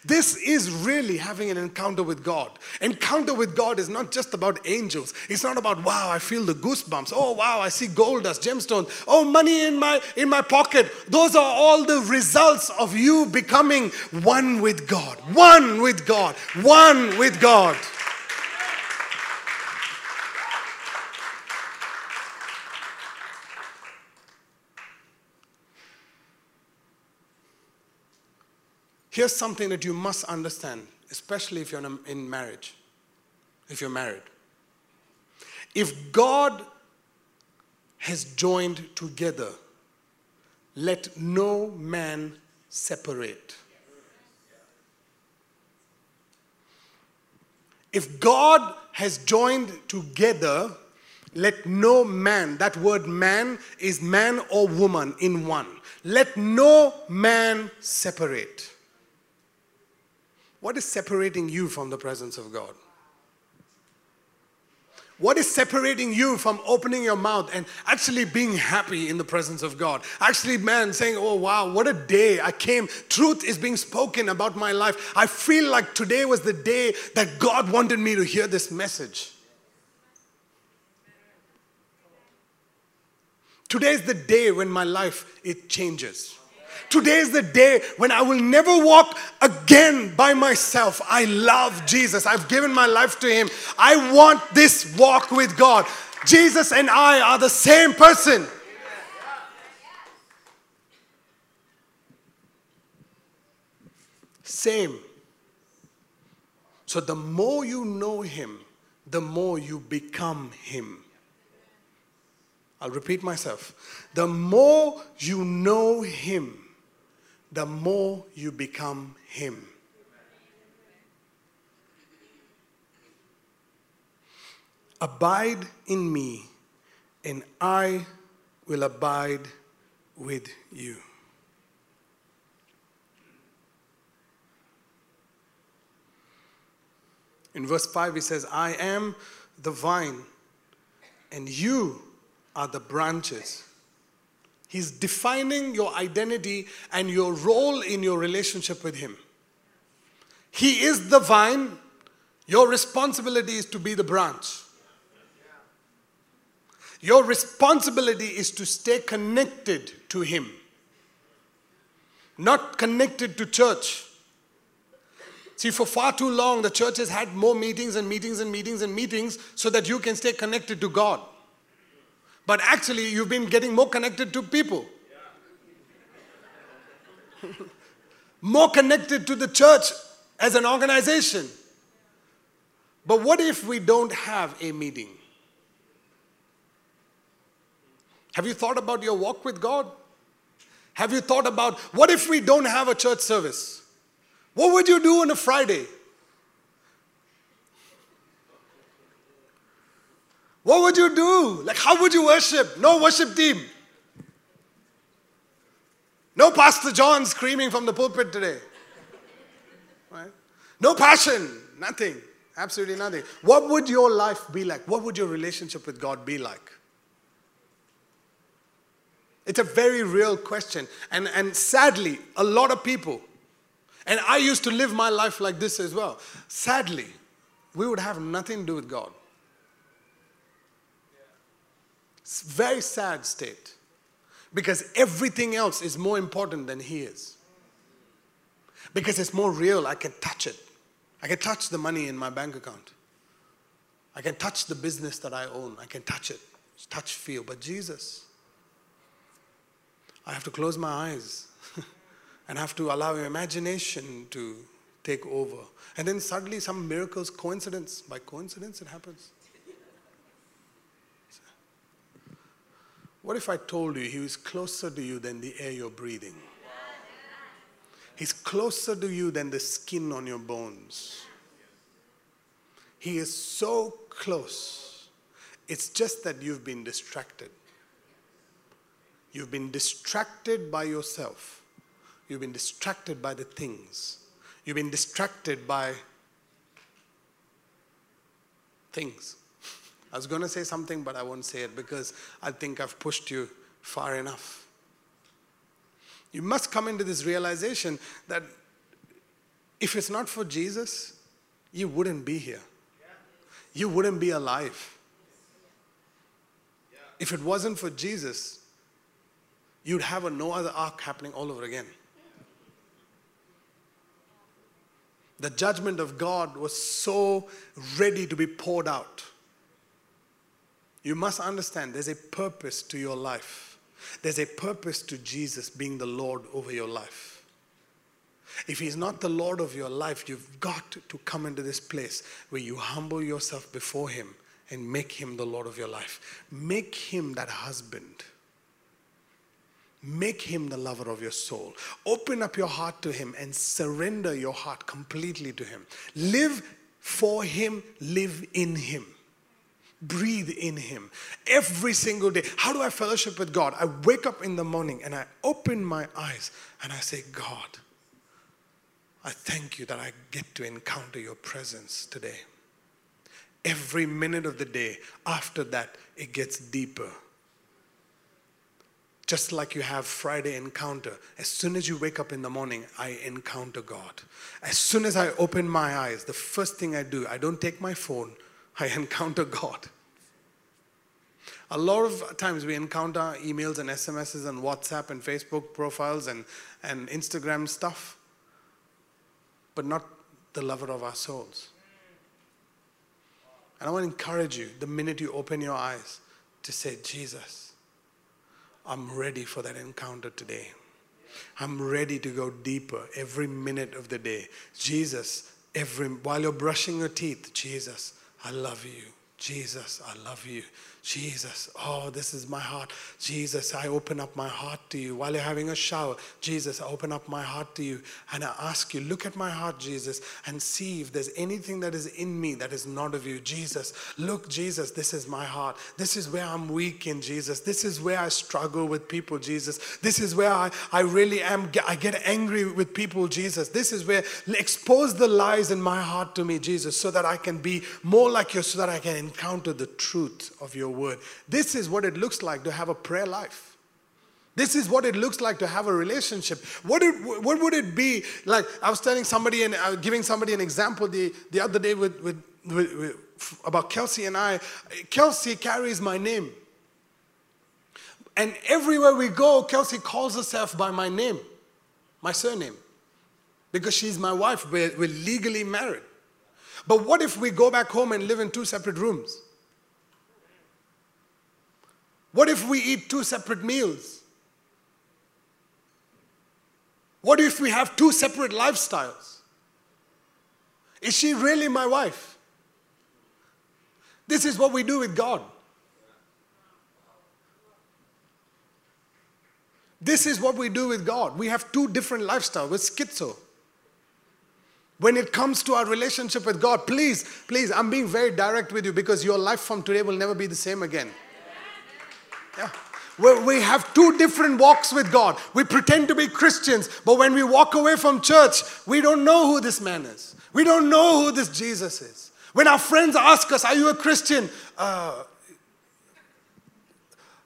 This is really having an encounter with God. Encounter with God is not just about angels. It's not about wow, I feel the goosebumps. Oh wow, I see gold dust, gemstones. Oh, money in my in my pocket. Those are all the results of you becoming one with God. One with God. One with God. Here's something that you must understand, especially if you're in marriage, if you're married. If God has joined together, let no man separate. If God has joined together, let no man, that word man is man or woman in one. Let no man separate. What is separating you from the presence of God? What is separating you from opening your mouth and actually being happy in the presence of God? Actually, man, saying, Oh, wow, what a day I came. Truth is being spoken about my life. I feel like today was the day that God wanted me to hear this message. Today is the day when my life it changes. Today is the day when I will never walk again by myself. I love Jesus. I've given my life to Him. I want this walk with God. Jesus and I are the same person. Same. So the more you know Him, the more you become Him. I'll repeat myself. The more you know Him, the more you become Him. Abide in me, and I will abide with you. In verse 5, he says, I am the vine, and you are the branches. He's defining your identity and your role in your relationship with Him. He is the vine. Your responsibility is to be the branch. Your responsibility is to stay connected to Him, not connected to church. See, for far too long, the church has had more meetings and meetings and meetings and meetings so that you can stay connected to God. But actually, you've been getting more connected to people. more connected to the church as an organization. But what if we don't have a meeting? Have you thought about your walk with God? Have you thought about what if we don't have a church service? What would you do on a Friday? What would you do? Like, how would you worship? No worship team. No Pastor John screaming from the pulpit today. Right? No passion, nothing, absolutely nothing. What would your life be like? What would your relationship with God be like? It's a very real question. And, and sadly, a lot of people, and I used to live my life like this as well, sadly, we would have nothing to do with God. It's a very sad state because everything else is more important than He is. Because it's more real, I can touch it. I can touch the money in my bank account. I can touch the business that I own. I can touch it, touch, feel. But Jesus, I have to close my eyes and have to allow imagination to take over. And then suddenly, some miracles, coincidence, by coincidence, it happens. What if I told you he was closer to you than the air you're breathing? He's closer to you than the skin on your bones. He is so close. It's just that you've been distracted. You've been distracted by yourself. You've been distracted by the things. You've been distracted by things. I was going to say something, but I won't say it because I think I've pushed you far enough. You must come into this realization that if it's not for Jesus, you wouldn't be here. You wouldn't be alive. If it wasn't for Jesus, you'd have a no other ark happening all over again. The judgment of God was so ready to be poured out. You must understand there's a purpose to your life. There's a purpose to Jesus being the Lord over your life. If He's not the Lord of your life, you've got to come into this place where you humble yourself before Him and make Him the Lord of your life. Make Him that husband. Make Him the lover of your soul. Open up your heart to Him and surrender your heart completely to Him. Live for Him, live in Him breathe in Him every single day. How do I fellowship with God? I wake up in the morning and I open my eyes and I say, God, I thank you that I get to encounter your presence today. Every minute of the day, after that, it gets deeper. Just like you have Friday encounter. As soon as you wake up in the morning, I encounter God. As soon as I open my eyes, the first thing I do, I don't take my phone, I encounter God. A lot of times we encounter emails and SMSs and WhatsApp and Facebook profiles and, and Instagram stuff, but not the lover of our souls. And I want to encourage you the minute you open your eyes to say, Jesus, I'm ready for that encounter today. I'm ready to go deeper every minute of the day. Jesus, every while you're brushing your teeth, Jesus, I love you. Jesus, I love you. Jesus, oh, this is my heart. Jesus, I open up my heart to you. While you're having a shower, Jesus, I open up my heart to you. And I ask you, look at my heart, Jesus, and see if there's anything that is in me that is not of you. Jesus, look, Jesus, this is my heart. This is where I'm weak in, Jesus. This is where I struggle with people, Jesus. This is where I, I really am, I get angry with people, Jesus. This is where, expose the lies in my heart to me, Jesus, so that I can be more like you, so that I can encounter the truth of your word. This is what it looks like to have a prayer life. This is what it looks like to have a relationship. What, it, what would it be like? I was telling somebody and uh, giving somebody an example the, the other day with, with, with, with, about Kelsey and I. Kelsey carries my name. And everywhere we go, Kelsey calls herself by my name, my surname, because she's my wife. We're, we're legally married. But what if we go back home and live in two separate rooms? What if we eat two separate meals? What if we have two separate lifestyles? Is she really my wife? This is what we do with God. This is what we do with God. We have two different lifestyles. We're schizo. When it comes to our relationship with God, please, please, I'm being very direct with you because your life from today will never be the same again. Yeah. We, have two different walks with God. We pretend to be Christians, but when we walk away from church, we don't know who this man is. We don't know who this Jesus is. When our friends ask us, Are you a Christian? Uh,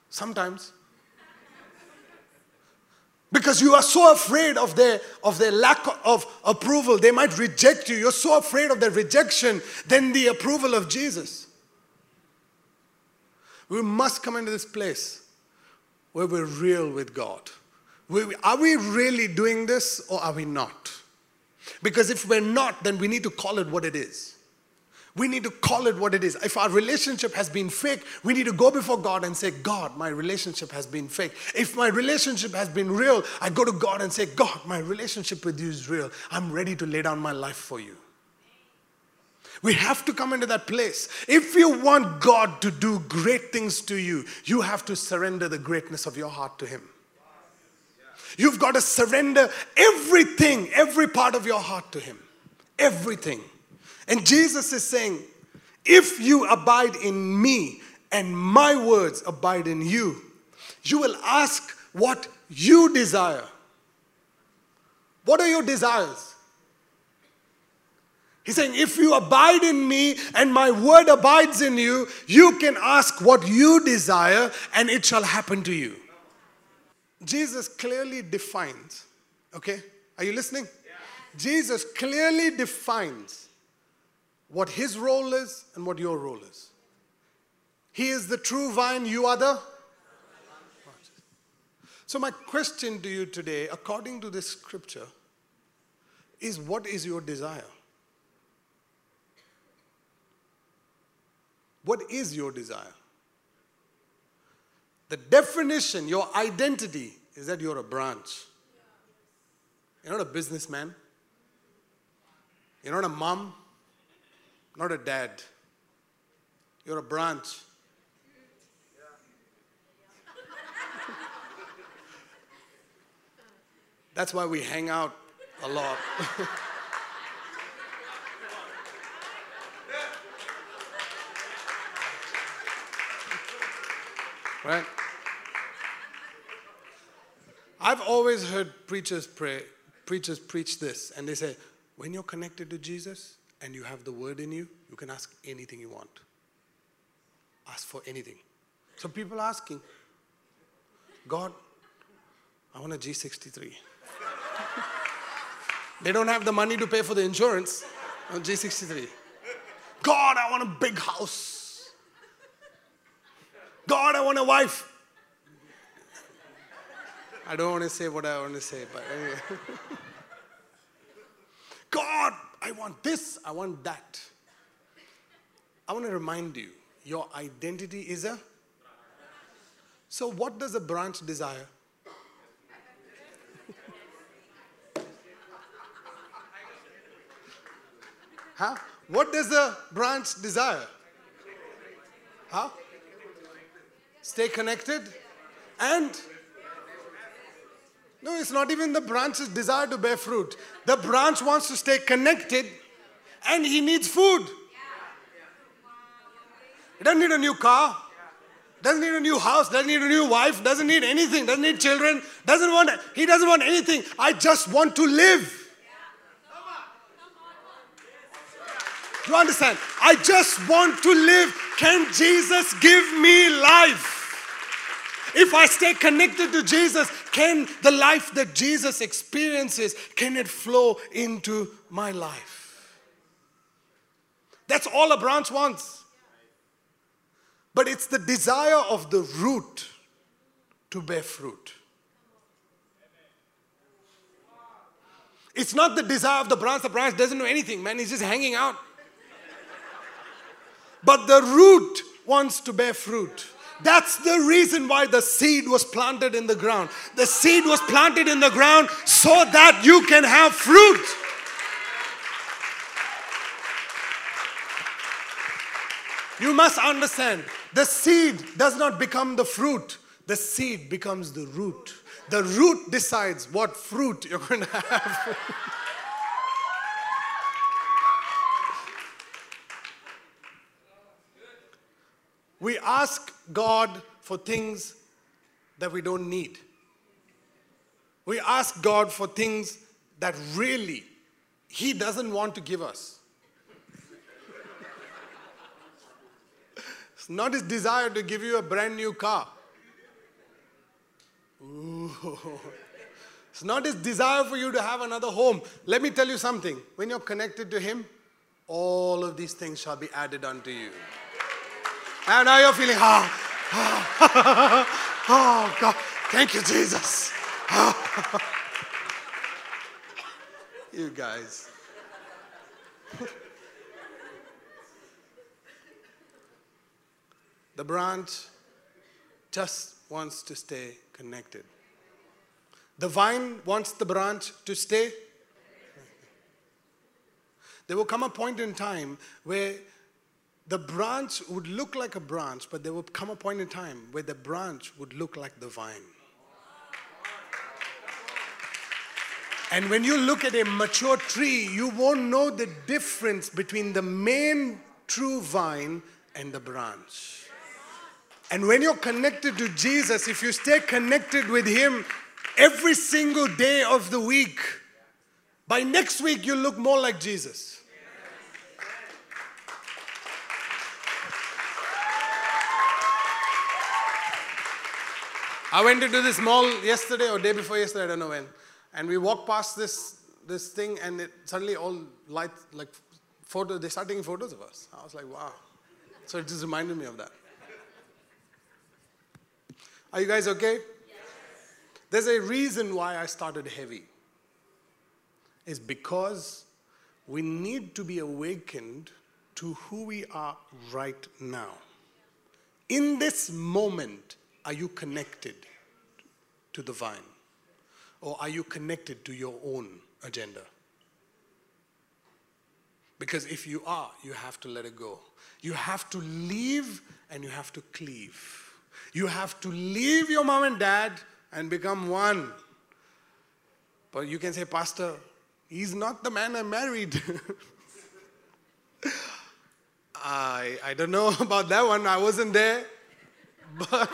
sometimes. Because you are so afraid of their, of their lack of approval. They might reject you. You're so afraid of their rejection than the approval of Jesus. We must come into this place where we're real with God. Are we really doing this or are we not? Because if we're not, then we need to call it what it is. We need to call it what it is. If our relationship has been fake, we need to go before God and say, God, my relationship has been fake. If my relationship has been real, I go to God and say, God, my relationship with you is real. I'm ready to lay down my life for you. We have to come into that place. If you want God to do great things to you, you have to surrender the greatness of your heart to Him. You've got to surrender everything, every part of your heart to Him. Everything. And Jesus is saying, if you abide in me and my words abide in you, you will ask what you desire. What are your desires? He's saying, if you abide in me and my word abides in you, you can ask what you desire and it shall happen to you. Jesus clearly defines, okay? Are you listening? Yeah. Jesus clearly defines what his role is and what your role is. He is the true vine, you are the. So, my question to you today, according to this scripture, is what is your desire? What is your desire? The definition, your identity, is that you're a branch. You're not a businessman. You're not a mom not a dad. You're a branch. That's why we hang out a lot. right? I've always heard preachers pray, preachers preach this, and they say, when you're connected to Jesus, and you have the word in you, you can ask anything you want. Ask for anything. So people are asking, God, I want a G63. they don't have the money to pay for the insurance on G63. God, I want a big house. God, I want a wife. I don't want to say what I want to say, but anyway. God, I want this, I want that. I want to remind you your identity is a. So, what does a branch desire? huh? What does a branch desire? Huh? Stay connected and no, it's not even the branch's desire to bear fruit. The branch wants to stay connected and he needs food. He doesn't need a new car, doesn't need a new house, doesn't need a new wife, doesn't need anything, doesn't need children, doesn't want he doesn't want anything. I just want to live. Do You understand? I just want to live. Can Jesus give me life? If I stay connected to Jesus, can the life that Jesus experiences, can it flow into my life? That's all a branch wants. But it's the desire of the root to bear fruit. It's not the desire of the branch. The branch doesn't know anything, man. He's just hanging out. But the root wants to bear fruit. That's the reason why the seed was planted in the ground. The seed was planted in the ground so that you can have fruit. You must understand the seed does not become the fruit, the seed becomes the root. The root decides what fruit you're going to have. We ask God for things that we don't need. We ask God for things that really He doesn't want to give us. It's not His desire to give you a brand new car. It's not His desire for you to have another home. Let me tell you something. When you're connected to Him, all of these things shall be added unto you. And now you're feeling, ah, ah, oh, God, thank you, Jesus. you guys. the branch just wants to stay connected. The vine wants the branch to stay. There will come a point in time where the branch would look like a branch, but there will come a point in time where the branch would look like the vine. And when you look at a mature tree, you won't know the difference between the main true vine and the branch. And when you're connected to Jesus, if you stay connected with Him every single day of the week, by next week you'll look more like Jesus. I went into this mall yesterday or day before yesterday, I don't know when, and we walked past this this thing, and it suddenly all lights like photos. They start taking photos of us. I was like, wow. So it just reminded me of that. Are you guys okay? Yes. There's a reason why I started heavy. Is because we need to be awakened to who we are right now. In this moment, are you connected to the vine? Or are you connected to your own agenda? Because if you are, you have to let it go. You have to leave and you have to cleave. You have to leave your mom and dad and become one. But you can say, Pastor, he's not the man I married. I, I don't know about that one. I wasn't there. But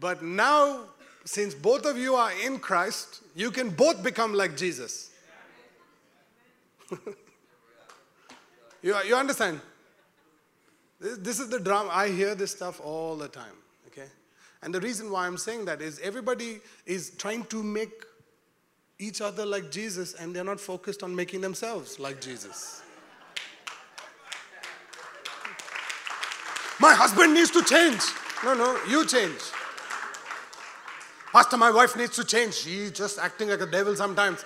but now, since both of you are in Christ, you can both become like Jesus. you, you understand? This, this is the drama. I hear this stuff all the time, okay? And the reason why I'm saying that is everybody is trying to make each other like Jesus and they're not focused on making themselves like Jesus. My husband needs to change. No, no, you change. Pastor, my wife needs to change. She's just acting like a devil sometimes.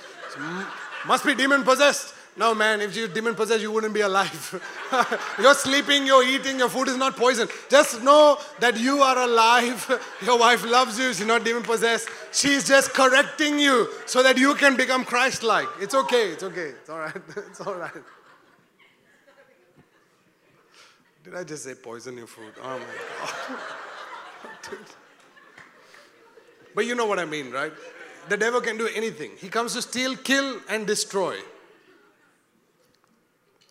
Must be demon possessed. No, man, if you're demon possessed, you wouldn't be alive. you're sleeping, you're eating, your food is not poison. Just know that you are alive. Your wife loves you, she's not demon possessed. She's just correcting you so that you can become Christ like. It's okay, it's okay, it's all right, it's all right. Did I just say poison your food? Oh my God. But you know what I mean, right? The devil can do anything. He comes to steal, kill, and destroy.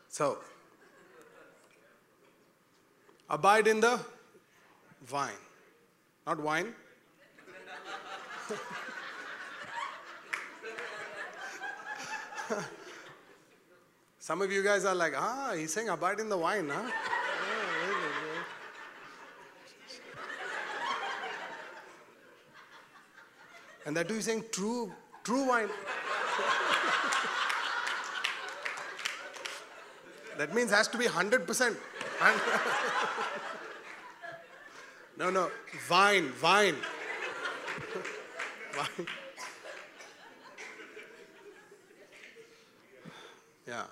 So, abide in the vine, not wine. Some of you guys are like, ah, he's saying abide in the wine, huh? And that too he's saying true, true wine. that means has to be 100%. no, no, vine, vine. vine. Yeah.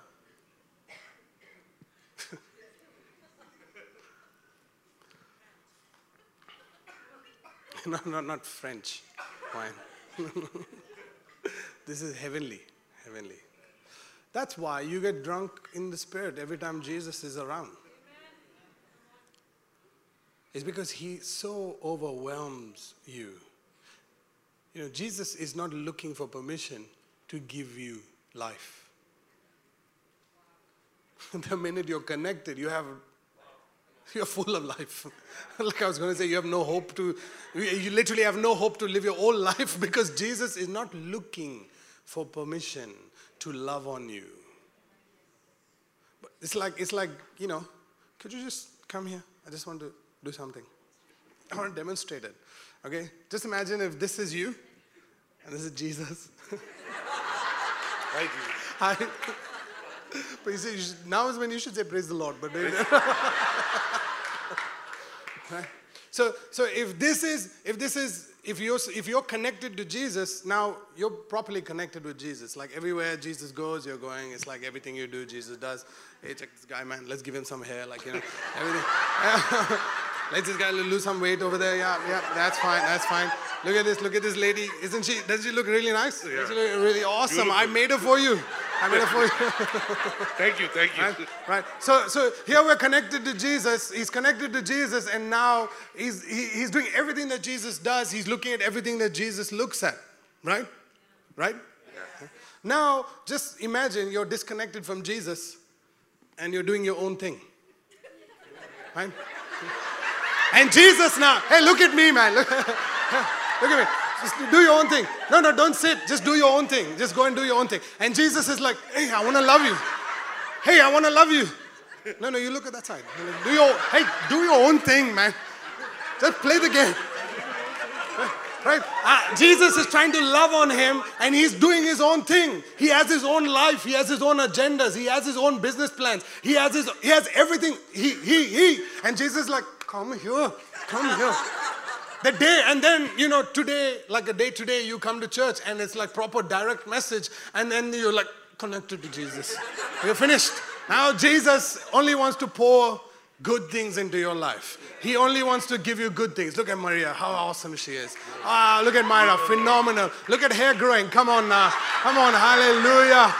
no, no, not French wine. this is heavenly, heavenly. That's why you get drunk in the spirit every time Jesus is around. It's because he so overwhelms you. You know, Jesus is not looking for permission to give you life. the minute you're connected, you have You're full of life. like I was going to say, you have no hope to, you literally have no hope to live your whole life because Jesus is not looking for permission to love on you. But it's like, it's like, you know, could you just come here? I just want to do something. I want to demonstrate it. Okay? Just imagine if this is you and this is Jesus. Thank you. I, but you should, now is when you should say praise the Lord. But right? so, so if this is, if this is, if you're if you're connected to Jesus, now you're properly connected with Jesus. Like everywhere Jesus goes, you're going. It's like everything you do, Jesus does. Hey, check this guy, man. Let's give him some hair. Like you know, everything. Let this guy lose some weight over there. Yeah, yeah, that's fine. That's fine. Look at this. Look at this lady. Isn't she? Does she look really nice? Yeah. Does she look really awesome? Beautiful. I made her for you. I made her for you. Thank you. Thank you. right? right. So, so here we're connected to Jesus. He's connected to Jesus, and now he's he, he's doing everything that Jesus does. He's looking at everything that Jesus looks at. Right? Right. Yeah. Now, just imagine you're disconnected from Jesus, and you're doing your own thing. Right? And Jesus now, hey, look at me, man. Look, at me. Just do your own thing. No, no, don't sit. Just do your own thing. Just go and do your own thing. And Jesus is like, hey, I want to love you. Hey, I want to love you. No, no, you look at that side. Like, Do your, hey, do your own thing, man. Just play the game. Right? Uh, Jesus is trying to love on him and he's doing his own thing. He has his own life, he has his own agendas, he has his own business plans, he has his he has everything. He he he and Jesus is like, come here, come here. The day, and then you know, today, like a day today, you come to church and it's like proper direct message, and then you're like connected to Jesus. You're finished. Now Jesus only wants to pour good things into your life. He only wants to give you good things. Look at Maria, how awesome she is. Ah, look at Myra, phenomenal. Look at hair growing. Come on now. Come on, hallelujah.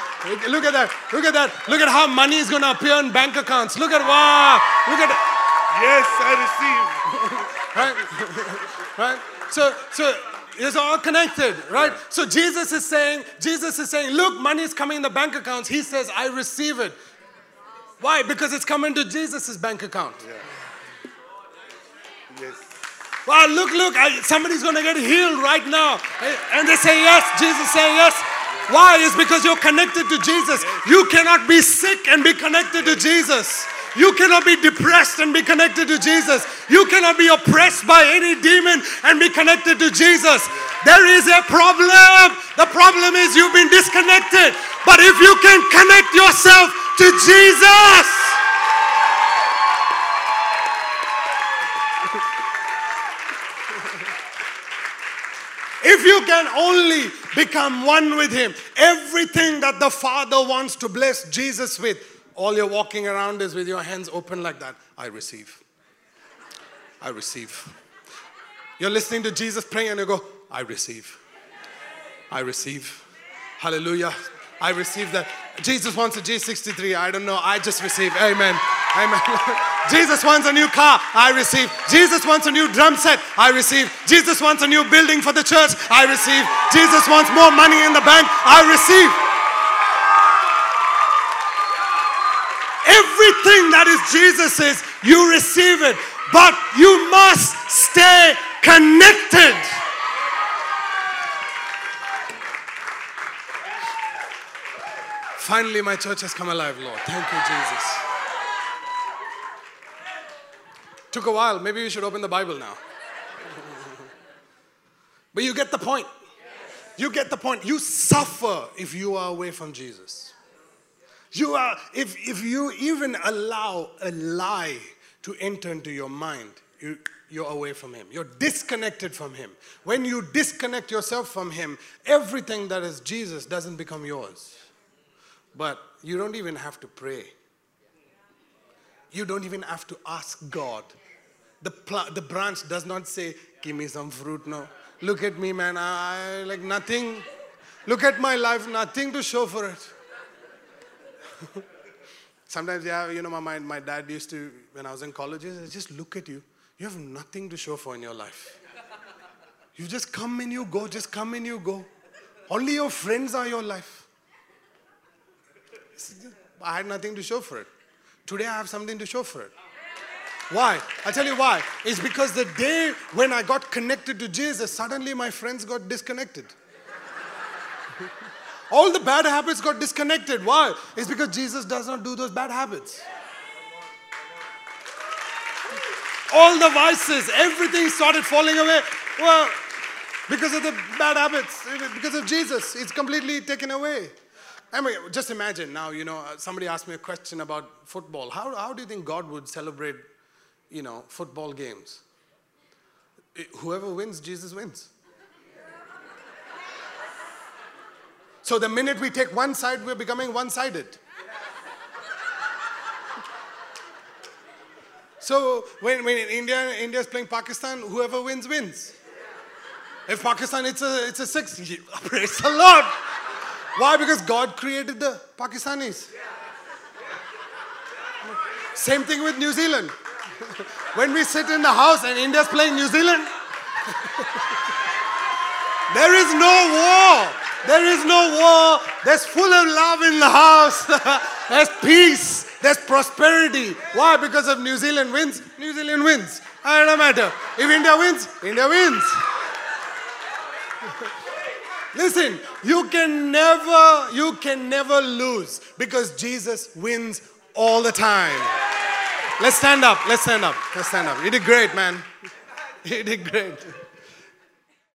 Look at that. Look at that. Look at how money is going to appear in bank accounts. Look at wow. Look at Yes, I receive. right? right? So, so it's all connected, right? So Jesus is saying, Jesus is saying, look, money is coming in the bank accounts. He says, I receive it. Why? Because it's coming to Jesus' bank account. receive. Yes. Wow, look, look, I, somebody's going to get healed right now. And they say yes, Jesus say yes. Why? It's because you're connected to Jesus. You cannot be sick and be connected to Jesus. You cannot be depressed and be connected to Jesus. You cannot be oppressed by any demon and be connected to Jesus. There is a problem. The problem is you've been disconnected. But if you can connect yourself to Jesus, If you can only become one with Him, everything that the Father wants to bless Jesus with, all you're walking around is with your hands open like that. I receive. I receive. You're listening to Jesus praying and you go, I receive. I receive. Hallelujah. I receive that. Jesus wants a G63. I don't know. I just receive. Amen. Amen. Jesus wants a new car. I receive. Jesus wants a new drum set. I receive. Jesus wants a new building for the church. I receive. Jesus wants more money in the bank. I receive. Everything that is Jesus's, you receive it. But you must stay connected. Finally, my church has come alive, Lord. Thank you, Jesus. Took a while. Maybe we should open the Bible now. but you get the point. You get the point. You suffer if you are away from Jesus. You are, if, if you even allow a lie to enter into your mind, you, you're away from Him. You're disconnected from Him. When you disconnect yourself from Him, everything that is Jesus doesn't become yours. But you don't even have to pray. You don't even have to ask God. The, pl- the branch does not say, Give me some fruit. No. Look at me, man. I like nothing. Look at my life, nothing to show for it. Sometimes, yeah, you know, my, my, my dad used to, when I was in college, just look at you. You have nothing to show for in your life. You just come and you go, just come and you go. Only your friends are your life. I had nothing to show for it. Today I have something to show for it. Why? I'll tell you why. It's because the day when I got connected to Jesus, suddenly my friends got disconnected. All the bad habits got disconnected. Why? It's because Jesus does not do those bad habits. All the vices, everything started falling away. Well, because of the bad habits, because of Jesus, it's completely taken away. I mean, just imagine now, you know, uh, somebody asked me a question about football. How, how do you think God would celebrate, you know, football games? Whoever wins, Jesus wins. So the minute we take one side, we're becoming one sided. So when, when India India is playing Pakistan, whoever wins wins. If Pakistan, it's a it's a six. Praise the Lord. Why? Because God created the Pakistanis. Same thing with New Zealand. when we sit in the house and India's playing New Zealand, there is no war. There is no war. There's full of love in the house. There's peace. There's prosperity. Why? Because of New Zealand wins. New Zealand wins. It don't matter. If India wins, India wins. Listen, you can never, you can never lose because Jesus wins all the time. Let's stand up. Let's stand up. Let's stand up. You did great, man. You did great.